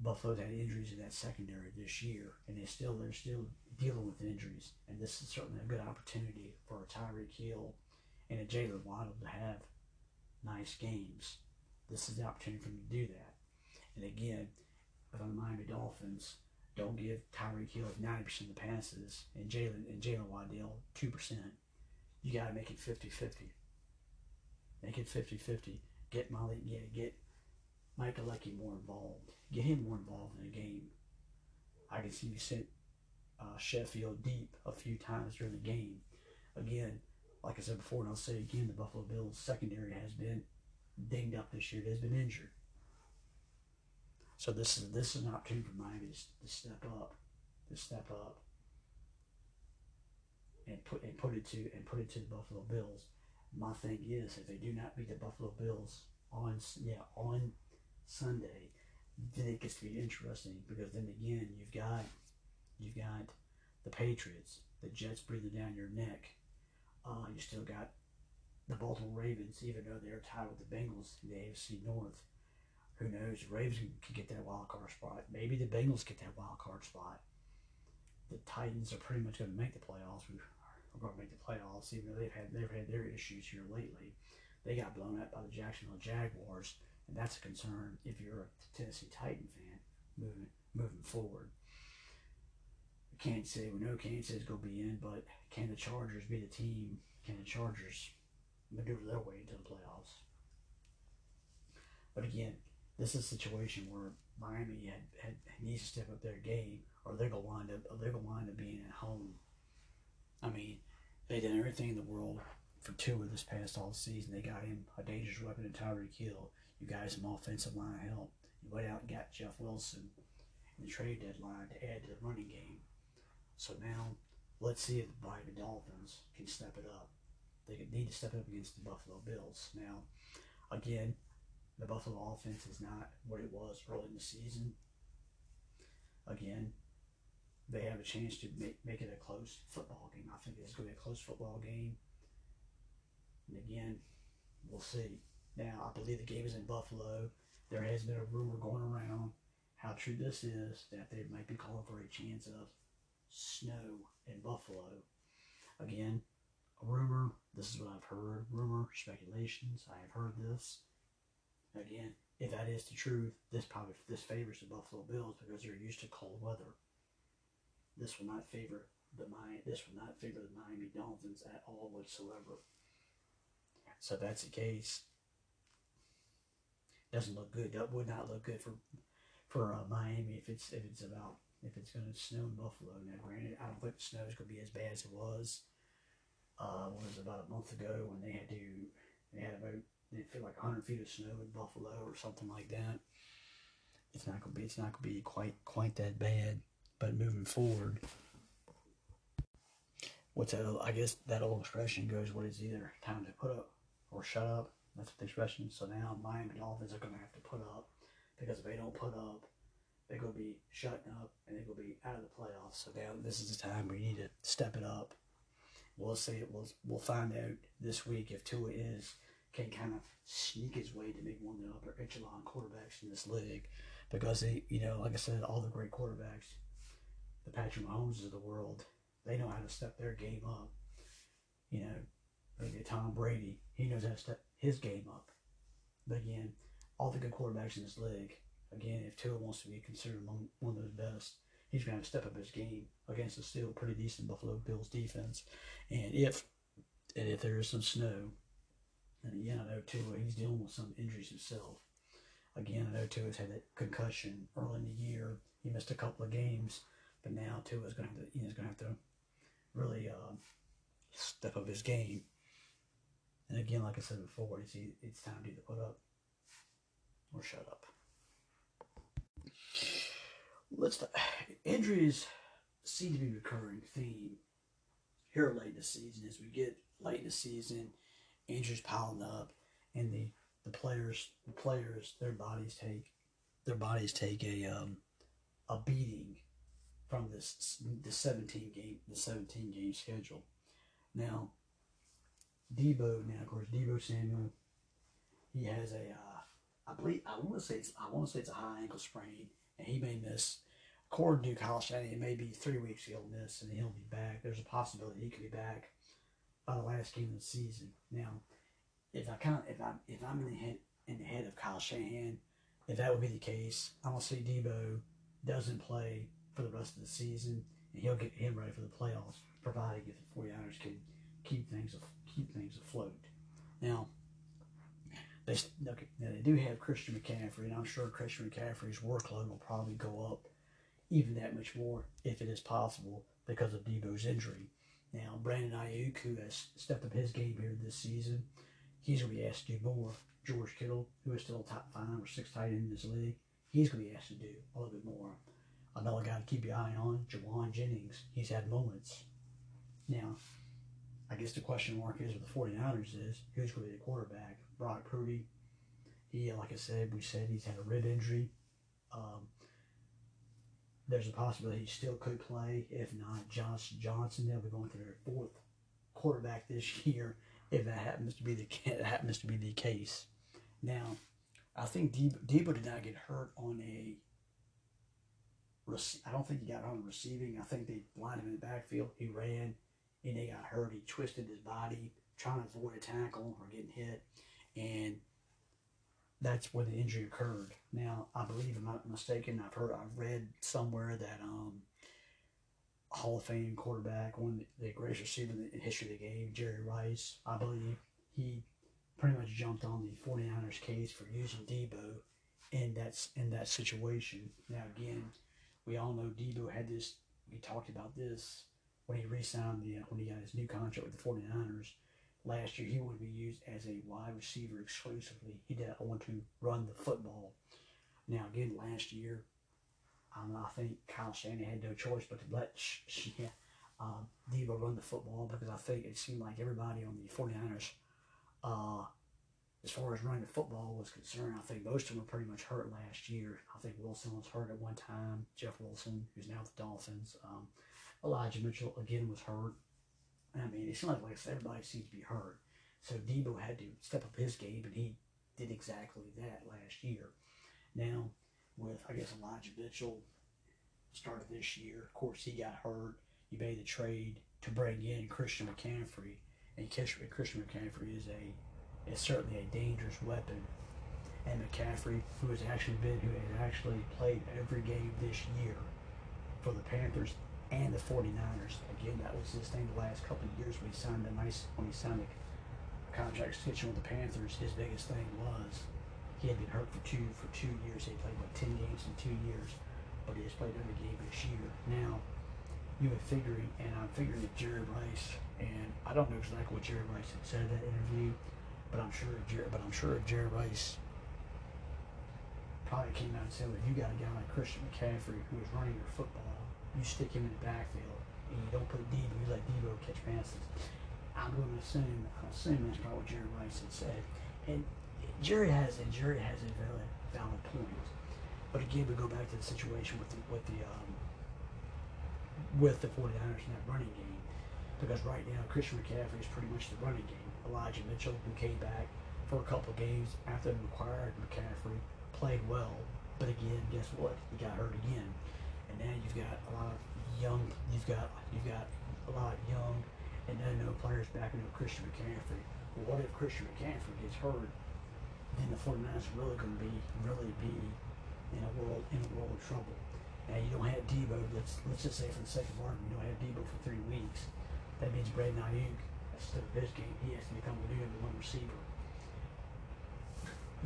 Buffalo's had injuries in that secondary this year, and they still they're still dealing with injuries. And this is certainly a good opportunity for a Tyreek Hill and a Jaylen Waddle to have nice games this is the opportunity for them to do that. And again, on the Miami Dolphins, don't give Tyreek Hill 90% of the passes and Jaylen and Jaylen Waddle 2%. You got to make it 50-50. Make it 50-50. Get Molly, get, get Mike Gesicki more involved. Get him more involved in the game. I can see you sent uh, Sherfield deep a few times during the game. Again, like I said before, and I'll say again, the Buffalo Bills secondary has been dinged up this year. It has been injured. So this is this is an opportunity for Miami to, to step up, to step up, and put and put it to and put it to the Buffalo Bills. My thing is, if they do not beat the Buffalo Bills on yeah on Sunday, then it gets to be interesting because then again you've got you've got the Patriots, the Jets breathing down your neck. Uh, you still got the Baltimore Ravens, even though they're tied with the Bengals in the AFC North. Who knows? The Ravens could get that wild card spot. Maybe the Bengals get that wild card spot. The Titans are pretty much going to make the playoffs. We're going to make the playoffs, even though they've had they've had their issues here lately. They got blown out by the Jacksonville Jaguars, and that's a concern if you're a Tennessee Titan fan moving moving forward. Can't say we know Kansas going to be in, but can the Chargers be the team? Can the Chargers maneuver their way into the playoffs? But again, this is a situation where Miami had, had needs to step up their game, or they're gonna wind up, they're gonna wind up being at home. I mean, they did everything in the world for Tua this past all season. They got him a dangerous weapon in Tyreek Hill. You got some offensive line help. You went out and got Jeff Wilson in the trade deadline to add to the running game. So now, let's see if the Miami Dolphins can step it up. They need to step up against the Buffalo Bills. Now, again, the Buffalo offense is not what it was early in the season. Again, they have a chance to make, make it a close football game. I think it's going to be a close football game. And again, we'll see. Now, I believe the game is in Buffalo. There has been a rumor going around how true this is that they might be calling for a chance of snow in Buffalo. Again, a rumor. This is what I've heard. Rumor, speculations. I have heard this. Again, if that is the truth, this probably this favors the Buffalo Bills because they're used to cold weather. This will not favor the Miami. This will not favor the Miami Dolphins at all whatsoever. So that's the case. Doesn't look good. That would not look good for for uh, Miami if it's if it's about if it's going to snow in Buffalo. Now, granted, I don't think the snow is going to be as bad as it was. Uh, was about a month ago when they had to they had about it feel like 100 feet of snow in Buffalo or something like that. It's not gonna be. It's not gonna be quite quite that bad. But moving forward, what's that? I guess that old expression goes, "What is either time to put up or shut up." That's what the expression. So now Miami Dolphins are gonna have to put up because if they don't put up, they're gonna be shutting up and they're gonna be out of the playoffs. So now this is the time we need to step it up. We'll see. We'll we'll find out this week if Tua is can kind of sneak his way to make one of the upper echelon quarterbacks in this league because they, you know, like I said, all the great quarterbacks, the Patrick Mahomes of the world, they know how to step their game up. You know, maybe Tom Brady, he knows how to step his game up. But again, all the good quarterbacks in this league, again, if Tua wants to be considered among one of the best, he's going to step up his game against a still pretty decent Buffalo Bills defense. And if and if there is some snow, and again, I know Tua, he's dealing with some injuries himself. Again, I know Tua's had that concussion early in the year. He missed a couple of games, but now Tua's going to you going to have to really uh, step up his game. And again, like I said before, it's, it's time to either put up or shut up. Let's injuries seem to be recurring theme here late in the season. As we get late in the season, injuries piling up, and the the players the players their bodies take their bodies take a um, a beating from this the 17 game the 17 game schedule. Now, Deebo now of course Deebo Samuel, he has a uh, I believe I want to say it's I want to say it's a high ankle sprain, and he may miss. According to Kyle Shanahan, it may be three weeks he'll miss, and he'll be back. There's a possibility he could be back by the last game of the season. Now, if I kind if I'm if I'm in the head in the head of Kyle Shanahan, if that would be the case, I don't see Deebo doesn't play for the rest of the season, and he'll get him ready for the playoffs, provided if the 49ers can keep things keep things afloat. Now, they okay, now they do have Christian McCaffrey, and I'm sure Christian McCaffrey's workload will probably go up even that much more if it is possible because of Deebo's injury. Now, Brandon Aiyuk, who has stepped up his game here this season, he's going to be asked to do more. George Kittle, who is still a top five or six tight end in this league, he's going to be asked to do a little bit more. Another guy to keep your eye on, Jauan Jennings. He's had moments. Now, I guess the question mark is with the 49ers is who's going to be the quarterback? Brock Purdy. He, like I said, we said he's had a rib injury. Um, there's a possibility he still could play. If not, Josh Johnson, they'll be going to their fourth quarterback this [LAUGHS] year if that happens to be the happens to be the case. Now, I think Deebo did not get hurt on a. I don't think he got on receiving. I think they lined him in the backfield. He ran, and got hurt. He twisted his body trying to avoid a tackle or getting hit, and that's where the injury occurred. Now, I believe I'm not mistaken. I've heard, I've read somewhere that um, Hall of Fame quarterback, one of the, greatest receiver in the history of the game, Jerry Rice, I believe he pretty much jumped on the 49ers case for using Deebo in that in that situation. Now, again, we all know Deebo had this. We talked about this when he re-signed the when he got his new contract with the 49ers last year he would be used as a wide receiver exclusively. He didn't want to run the football. Now again, last year, um, I think Kyle Shanahan had no choice but to let [LAUGHS] yeah, um, Deebo run the football because I think it seemed like everybody on the 49ers, uh, as far as running the football was concerned, I think most of them were pretty much hurt last year. I think Wilson was hurt at one time. Jeff Wilson, who's now with the Dolphins. Um, Elijah Mitchell again was hurt. I mean, it seems like, like everybody seems to be hurt. So Deebo had to step up his game, and he did exactly that last year. Now, with I guess Elijah Mitchell started this year. Of course, he got hurt. You made the trade to bring in Christian McCaffrey, and Christian McCaffrey is a is certainly a dangerous weapon. And McCaffrey, who has actually been who has actually played every game this year for the Panthers and the 49ers. Again, that was his thing the last couple of years when he signed a nice when he signed a contract extension with the Panthers. His biggest thing was he had been hurt for two for two years. He played what ten games in two years, but he has played every game this year. Now you were figuring, and I'm figuring that Jerry Rice, and I don't know exactly what Jerry Rice had said in that interview, but I'm sure Jerry, but I'm sure Jerry Rice probably came out and said, well, you got a guy like Christian McCaffrey who is running your football you stick him in the backfield and you don't put Deebo, you let Deebo catch passes. I'm going to assume, I assume that's probably what Jerry Rice had said. And Jerry has, and Jerry has a valid, valid point. But again, we go back to the situation with the, with the, um, with the 49ers in that running game. Because right now, Christian McCaffrey is pretty much the running game. Elijah Mitchell, who came back for a couple games after they acquired McCaffrey, played well. But again, guess what? He got hurt again and now you've got a lot of young. You've got you've got a lot of young and no players backing up Christian McCaffrey. Well, what if Christian McCaffrey gets hurt? Then the 49ers are really going to be really be in a world in a world of trouble. Now you don't have Deebo. Let's let's just say for the sake of argument, you don't have Deebo for three weeks. That means Brandon Aiyuk, instead of his game, he has to become the new number one receiver.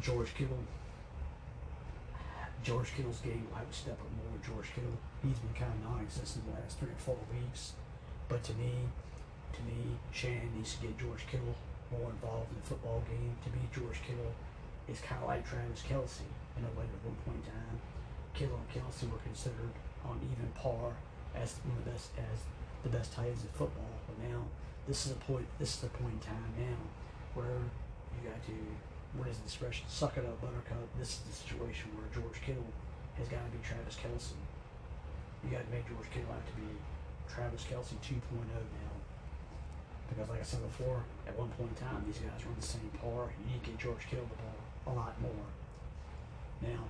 George Kittle George Kittle's game to step up more George Kittle. He's been kind of non-existent the last three or four weeks. But to me, to me, Shan needs to get George Kittle more involved in the football game. To me, George Kittle is kind of like Travis Kelce in a way at one point in time. Kittle and Kelsey were considered on even par as one of the best as the best tight ends in football. But now this is a point this is the point in time now where you got to what is the expression? Suck it up, Buttercup. This is the situation where George Kittle has got to be Travis Kelce. You got to make George Kittle have to be Travis Kelce 2.0 now. Because, like I said before, at one point in time, these guys were run the same par. You need to get George Kittle the ball a lot more. Now,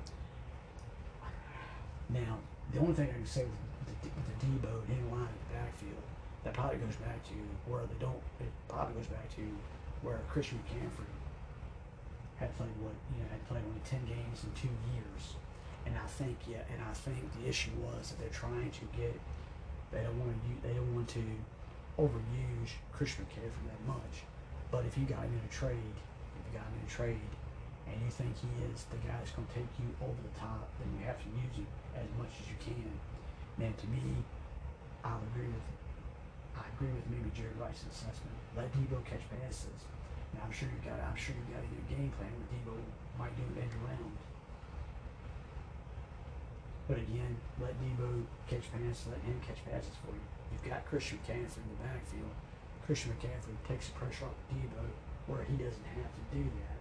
now the only thing I can say with the, with the Deebo and him line in the backfield, that probably goes back to where they don't. It probably goes back to where Christian McCaffrey had played what you know had played only ten games in two years, and I think yeah, and I think the issue was that they're trying to get they don't want to they don't want to overuse Christian McCaffrey that much, but if you got him in a trade, if you got him in a trade, and you think he is the guy that's going to take you over the top, then you have to use him as much as you can. And to me, I'll agree with I agree with maybe Jerry Rice's assessment. Let Deebo catch passes. Now I'm sure you got I'm sure you got a new game plan where Deebo might do an end around. But again, let Deebo catch passes, let him catch passes for you. You've got Christian McCaffrey in the backfield. Christian McCaffrey takes the pressure off Deebo where he doesn't have to do that.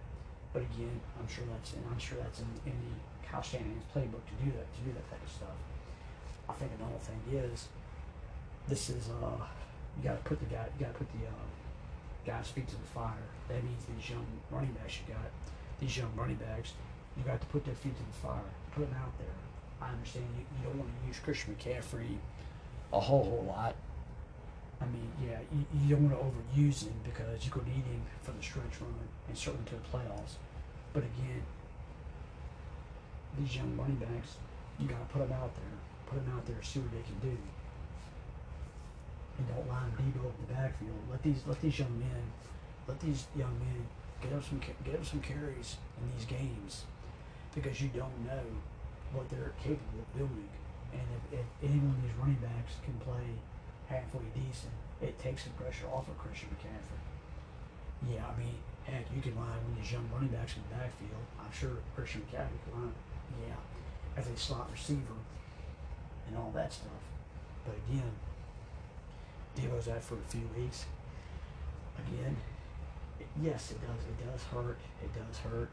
But again, I'm sure that's in, I'm sure that's in, in the Kyle Shanahan's playbook to do that to do that type of stuff. I think another thing is this is uh you got to put the guy you got to put the uh, guy's feet to the fire. That means these young running backs you got these young running backs you got to put their feet to the fire, put them out there. I understand you, you don't want to use Christian McCaffrey a whole whole lot. I mean, yeah, you, you don't want to overuse him because you could need him for the stretch run and certainly to the playoffs. But again, these young running backs, you got to put them out there, put them out there, see what they can do and don't line Deebo up the backfield. Let these let these young men, let these young men get up some get up some carries in these games, because you don't know what they're capable of doing. And if, if any one of these running backs can play halfway decent, it takes the pressure off of Christian McCaffrey. Yeah, I mean, heck, you can line one of these young running backs in the backfield. I'm sure Christian McCaffrey can line, yeah, as a slot receiver and all that stuff. But again, Deebo's out for a few weeks. Again, yes, it does. It does hurt. It does hurt.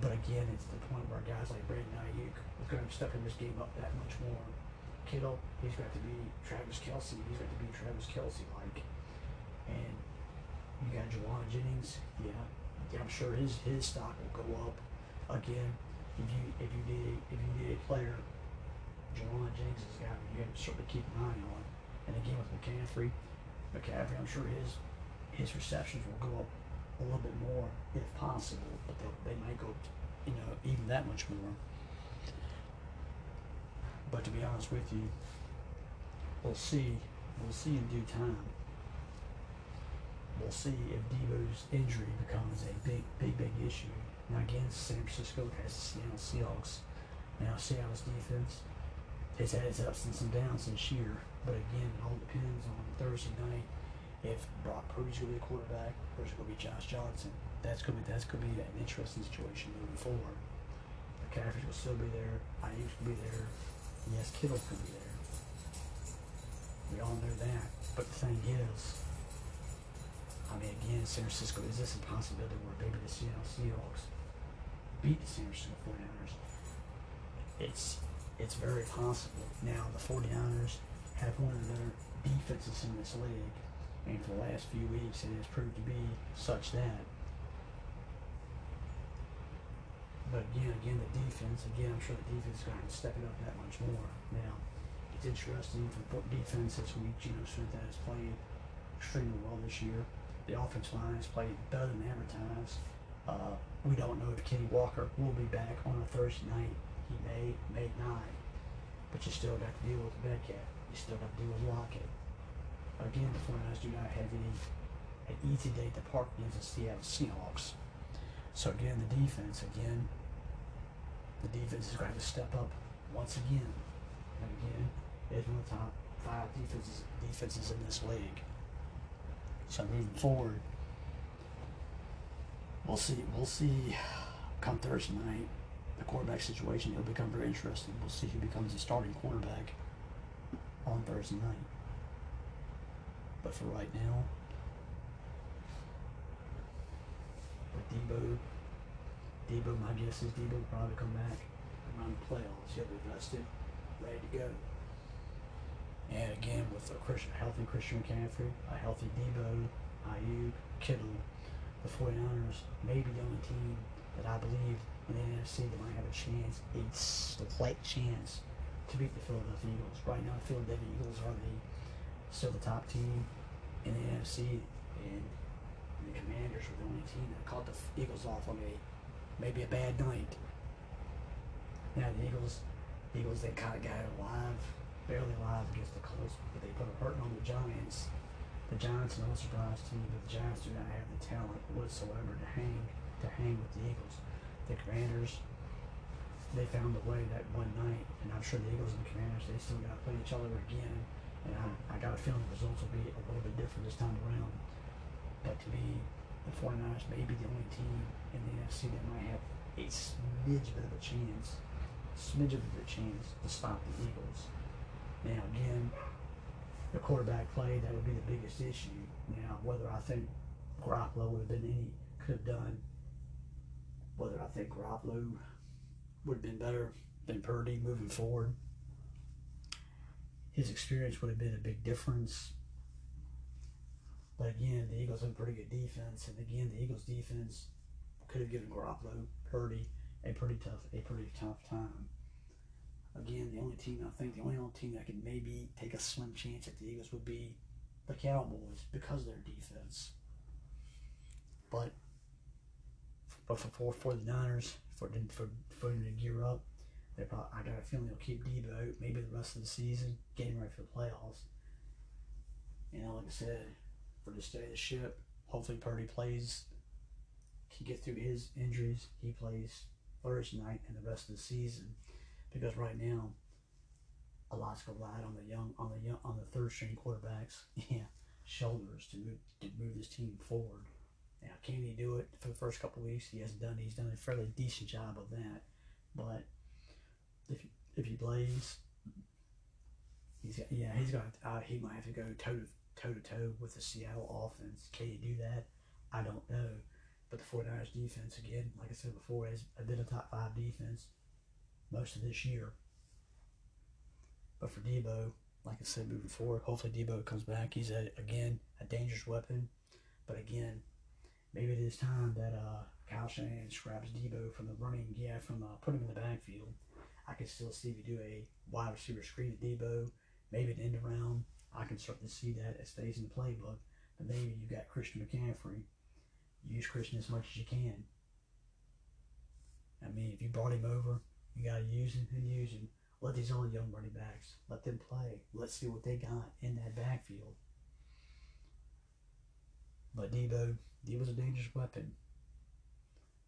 But again, it's the point where guys like Brandon Aiyuk is going to step in this game up that much more. Kittle, he's got to be Travis Kelce. He's got to be Travis Kelce like. And you got Jauan Jennings. Yeah, yeah, I'm sure his his stock will go up. Again, if you if you need if you need a player, Jauan Jennings is a guy you have to certainly keep an eye on. And again with McCaffrey, McCaffrey, I'm sure his his receptions will go up a little bit more if possible, but they, they might go, you know, even that much more. But to be honest with you, we'll see. We'll see in due time. We'll see if Deebo's injury becomes a big, big, big issue. Now again, San Francisco has the Seattle Seahawks. Now Seattle's defense has had its ups and some downs this year. But again, it all depends on Thursday night if Brock Purdy's going to be a quarterback or is it going to be Josh Johnson. That's going to be that's going to be an interesting situation moving forward. McCaffrey's will still be there. Aiyuk will be there. Yes, Kittle's going to be there. We all know that. But the thing is, I mean, again, San Francisco, is this a possibility where maybe the Seattle Seahawks beat the San Francisco 49ers? It's it's very possible. Now, the 49ers have one of their defenses in this league, and for the last few weeks, it has proved to be such that. But again, again, the defense, again, I'm sure the defense is going to step it up that much more. Now, it's interesting for defense this week. Geno Smith has played extremely well this year. The offense line has played better than advertised. Uh, we don't know if Kenny Walker will be back on a Thursday night he may, may not. But you still got to deal with the Metcalf. You still got to deal with Lockett. Again, the 49ers do not have any an easy day to park against the Seattle Seahawks. So again, the defense, again, the defense is going to step up once again. And again, it's one of the top five defenses defenses in this league. So moving forward, we'll see. We'll see. Come Thursday night, the quarterback situation, it'll become very interesting. We'll see who becomes the starting quarterback on Thursday night. But for right now, with Deebo, Deebo, my guess is will probably come back around the playoffs. He'll be rested, ready to go. And again, with a Christian, healthy Christian McCaffrey, a healthy Deebo, Aiyuk, Kittle, the 49ers may be the only team that I believe in the NFC that might have a chance, it's a slight chance to beat the Philadelphia Eagles. Right now, the Philadelphia Eagles are the still the top team in the NFC, and the Commanders were the only team that caught the Eagles off on a maybe a bad night. Now the Eagles, the Eagles they kind of got alive, barely alive against the Colts, but they put a hurting on the Giants. The Giants are no surprise to me, but the Giants do not have the talent whatsoever to hang to hang with the Eagles. The Commanders, they found a way that one night, and I'm sure the Eagles and the Commanders they still got to play each other again. And I, I got a feeling the results will be a little bit different this time around. But to me, the 49ers may be the only team in the NFC that might have a smidge bit of a chance, smidge of a chance to stop the Eagles. Now again, the quarterback play that would be the biggest issue. Now whether I think Garoppolo would have been any could have done, whether I think Garoppolo would have been better than Purdy moving forward his experience would have been a big difference. But again, the Eagles have a pretty good defense, and again, the Eagles' defense could have given Garoppolo, Purdy, a pretty tough, a pretty tough time. Again, the only team I think the only team that could maybe take a slim chance at the Eagles would be the Cowboys because of their defense. But but for for, for the Niners, for for for them to gear up, they probably, I got a feeling they'll keep Deebo out maybe the rest of the season, getting ready for the playoffs. You know, like I said, for the stay of the ship, hopefully Purdy plays, he get through his injuries, he plays Thursday night and the rest of the season. Because right now, a lot's relied on the young, on the young, on the third string quarterbacks, [LAUGHS] yeah, shoulders to move to move this team forward. Now, can he do it for the first couple weeks? He hasn't done. He's done a fairly decent job of that, but if if he plays, he's got, yeah he's got uh, he might have to go toe to toe to toe with the Seattle offense. Can he do that? I don't know. But the 49ers defense again, like I said before, has been a top five defense most of this year. But for Deebo, like I said, moving forward, hopefully Deebo comes back. He's a, again a dangerous weapon. But again, maybe it is time that uh, Kyle Shanahan scraps Deebo from the running, yeah, from uh, put him in the backfield I can still see if you do a wide receiver screen at Deebo, maybe an end around. I can start to see that it stays in the playbook. But maybe you got Christian McCaffrey. Use Christian as much as you can. I mean, if you brought him over, you got to use him and use him. Let these other young running backs let them play. Let's see what they got in that backfield. But Deebo, Deebo's a dangerous weapon.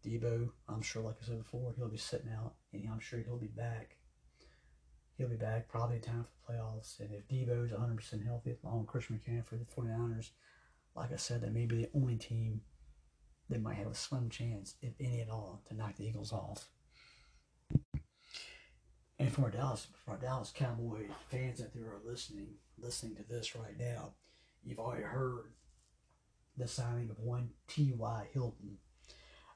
Deebo, I'm sure, like I said before, he'll be sitting out, and I'm sure he'll be back. He'll be back probably in time for the playoffs. And if Deebo's 100% healthy, along with Christian McCaffrey, the 49ers, like I said, they may be the only team that might have a slim chance, if any at all, to knock the Eagles off. And for our Dallas, for our Dallas Cowboy fans that there are listening, listening to this right now, you've already heard the signing of one T.Y. Hilton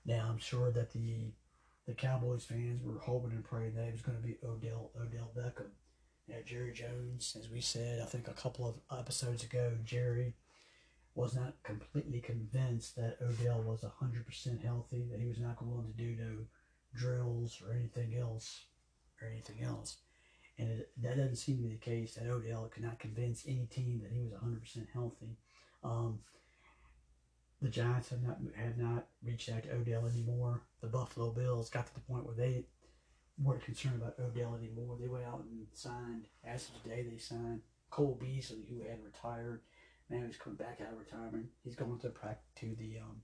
now I'm sure that the the Cowboys fans were hoping and praying that it was going to be Odell Odell Beckham. Now Jerry Jones, as we said, I think a couple of episodes ago, Jerry was not completely convinced that Odell was hundred percent healthy, that he was not going to do no drills or anything else or anything else. And it, that doesn't seem to be the case. That Odell could not convince any team that he was 100% healthy. Um, the Giants have not have not reached out to Odell anymore. The Buffalo Bills got to the point where they weren't concerned about Odell anymore. They went out and signed. As of today, they signed Cole Beasley, who had retired. Now he's coming back out of retirement. He's going to practice to the um,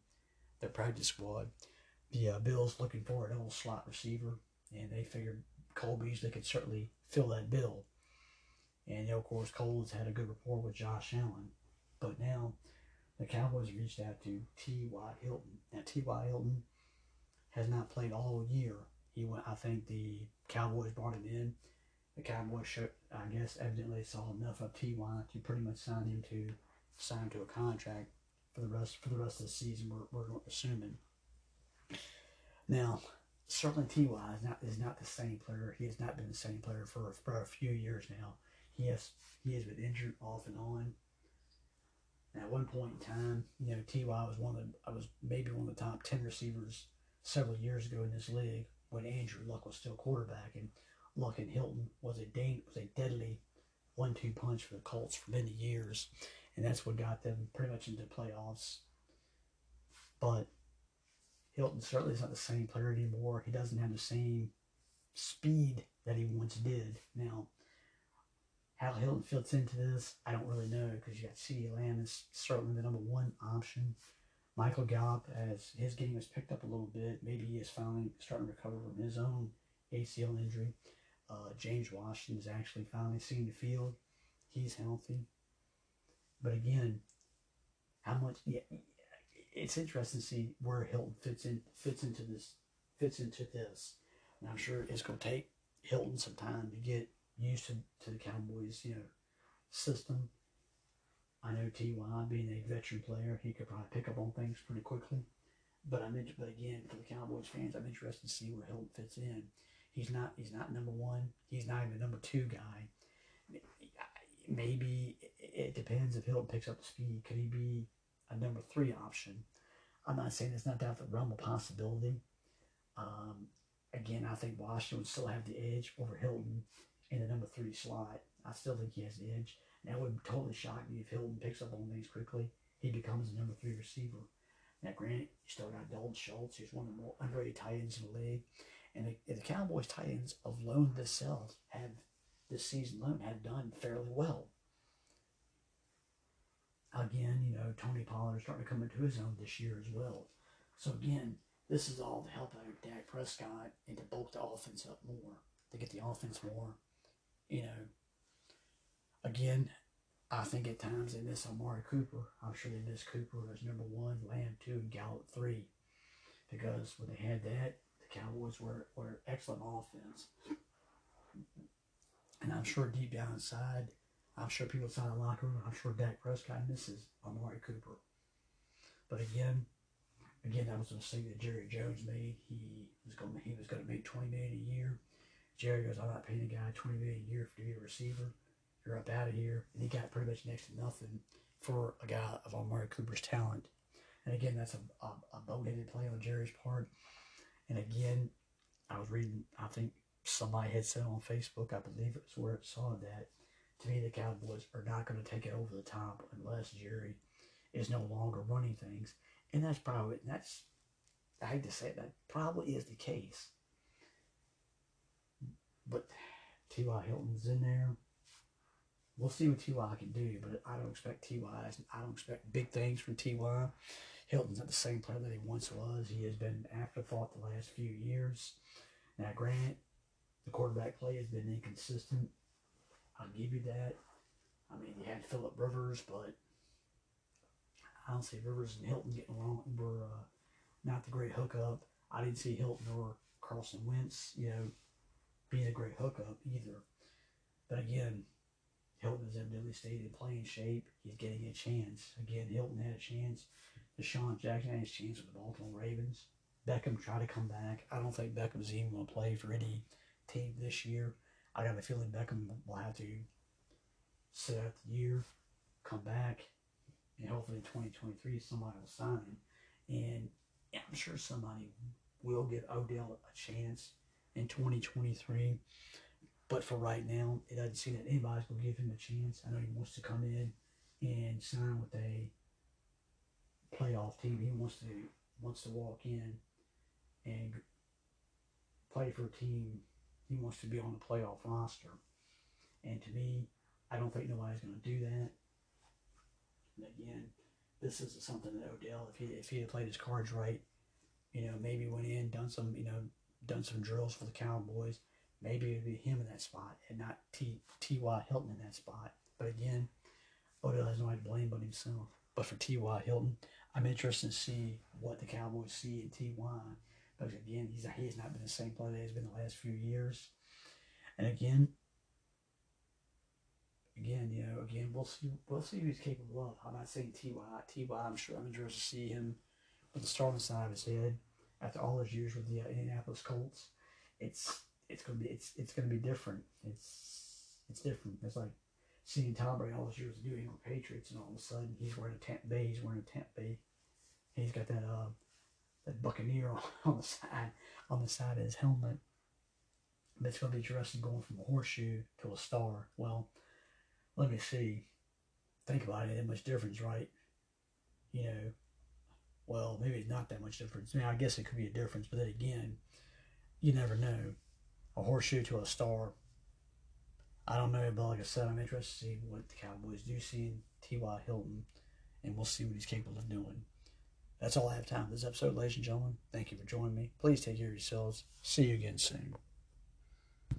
their practice squad. The uh, Bills looking for an old slot receiver, and they figured Cole Beasley could certainly fill that bill. And you know, of course, Cole has had a good rapport with Josh Allen, but now the Cowboys reached out to T.Y. Hilton. Now, T.Y. Hilton has not played all year. He went, I think the Cowboys brought him in. The Cowboys, I guess, evidently saw enough of T.Y. to pretty much sign him to sign to a contract for the rest for the rest of the season. We're, we're assuming. Now, certainly Ty is not is not the same player. He has not been the same player for for a few years now. He has he has been injured off and on. And at one point in time, you know, Ty was one of the, I was maybe one of the top ten receivers several years ago in this league when Andrew Luck was still quarterback, and Luck and Hilton was a dang, was a deadly one-two punch for the Colts for many years, and that's what got them pretty much into playoffs But Hilton certainly is not the same player anymore. He doesn't have the same speed that he once did. Now, how Hilton fits into this, I don't really know because you got CeeDee Lamb is certainly the number one option. Michael Gallup, as his game has picked up a little bit, maybe he is finally starting to recover from his own ACL injury. Uh, James Washington is actually finally seeing the field. He's healthy. But again, how much? Yeah, it's interesting to see where Hilton fits in fits into this fits into this. And I'm sure it's going to take Hilton some time to get used to, to the Cowboys, you know, system. I know Ty being a veteran player, he could probably pick up on things pretty quickly. But I'm but again, for the Cowboys fans, I'm interested to see where Hilton fits in. He's not he's not number one. He's not even number two guy. Maybe it depends if Hilton picks up the speed. Could he be a number three option? I'm not saying it's not out the realm of possibility. Um, again, I think Washington would still have the edge over Hilton in the number three slot. I still think he has the edge. That would totally shock me if Hilton picks up on things quickly. He becomes the number three receiver. Now, granted, you still got Dalton Schultz, who's one of the more underrated tight ends in the league. And the, the Cowboys tight ends loan themselves have, this season alone, have done fairly well. Again, you know, Tony Pollard is starting to come into his own this year as well. So again, this is all to help out Dak Prescott and to bulk the offense up more, to get the offense more, you know. Again, I think at times they miss Amari Cooper. I'm sure they miss Cooper as number one, Lamb two, and Gallup three. Because when they had that, the Cowboys were, were excellent offense. And I'm sure deep down inside, I'm sure people inside the locker room, I'm sure Dak Prescott misses Amari Cooper. But again, again, that was a mistake that Jerry Jones made. He was going he was going to make twenty million a year. Jerry goes, I'm not paying a guy twenty million a year to be a receiver. You're up out of here, and he got pretty much next to nothing for a guy of Amari Cooper's talent. And again, that's a, a, a boneheaded play on Jerry's part. And again, I was reading, I think somebody had said on Facebook, I believe it was where it saw that. To me, the Cowboys are not going to take it over the top unless Jerry is no longer running things. And that's probably, that's, I hate to say it, that probably is the case. But T.Y. Hilton's in there. We'll see what T.Y. can do, but I don't expect T.Y. I don't expect big things from T.Y. Hilton's not the same player that he once was. He has been afterthought the last few years. Now, granted, the quarterback play has been inconsistent. I'll give you that. I mean, you had Philip Rivers, but I don't see Rivers and Hilton getting along. Were uh, not the great hookup. I didn't see Hilton or Carson Wentz, you know, being a great hookup either. But again, Hilton has evidently stayed in playing shape. He's getting a chance. Again, Hilton had a chance. DeSean Jackson had his chance with the Baltimore Ravens. Beckham tried to come back. I don't think Beckham's even going to play for any team this year. I got a feeling Beckham will have to sit out the year, come back, and hopefully in 2023 somebody will sign him. And I'm sure somebody will give Odell a chance in 2023. But for right now, it doesn't seem that anybody's going to give him a chance. I know he wants to come in and sign with a playoff team. He wants to wants to walk in and play for a team. He wants to be on the playoff roster. And to me, I don't think nobody's going to do that. And again, this is something that Odell, if he if he had played his cards right, you know, maybe went in, done some, you know, done some drills for the Cowboys, maybe it'd be him in that spot and not T T.Y. Hilton in that spot. But again, Odell has no nobody to blame but himself. But for T.Y. Hilton, I'm interested to see what the Cowboys see in T.Y. Because again, he's he has not been the same player that he's been the last few years. And again, again, you know, again, we'll see we'll see who he's capable of. I'm not saying T.Y. T.Y. I'm sure I'm interested to see him with the star on the side of his head after all those years with the uh, Indianapolis Colts. It's it's gonna be it's it's gonna be different. It's it's different. It's like seeing Tom Brady all those years with New England Patriots, and all of a sudden he's wearing a Tampa Bay. He's wearing a Tampa Bay. He's got that uh that Buccaneer [LAUGHS] on the side on the side of his helmet. It's gonna be interesting going from a horseshoe to a star. Well, let me see. Think about it. That much difference, right? You know, well, maybe it's not that much difference. I mean, I guess it could be a difference, but then again, you never know. A horseshoe to a star. I don't know, but like I said, I'm interested to see what the Cowboys do see in T.Y. Hilton, and we'll see what he's capable of doing. That's all I have time for this episode, ladies and gentlemen. Thank you for joining me. Please take care of yourselves. See you again soon.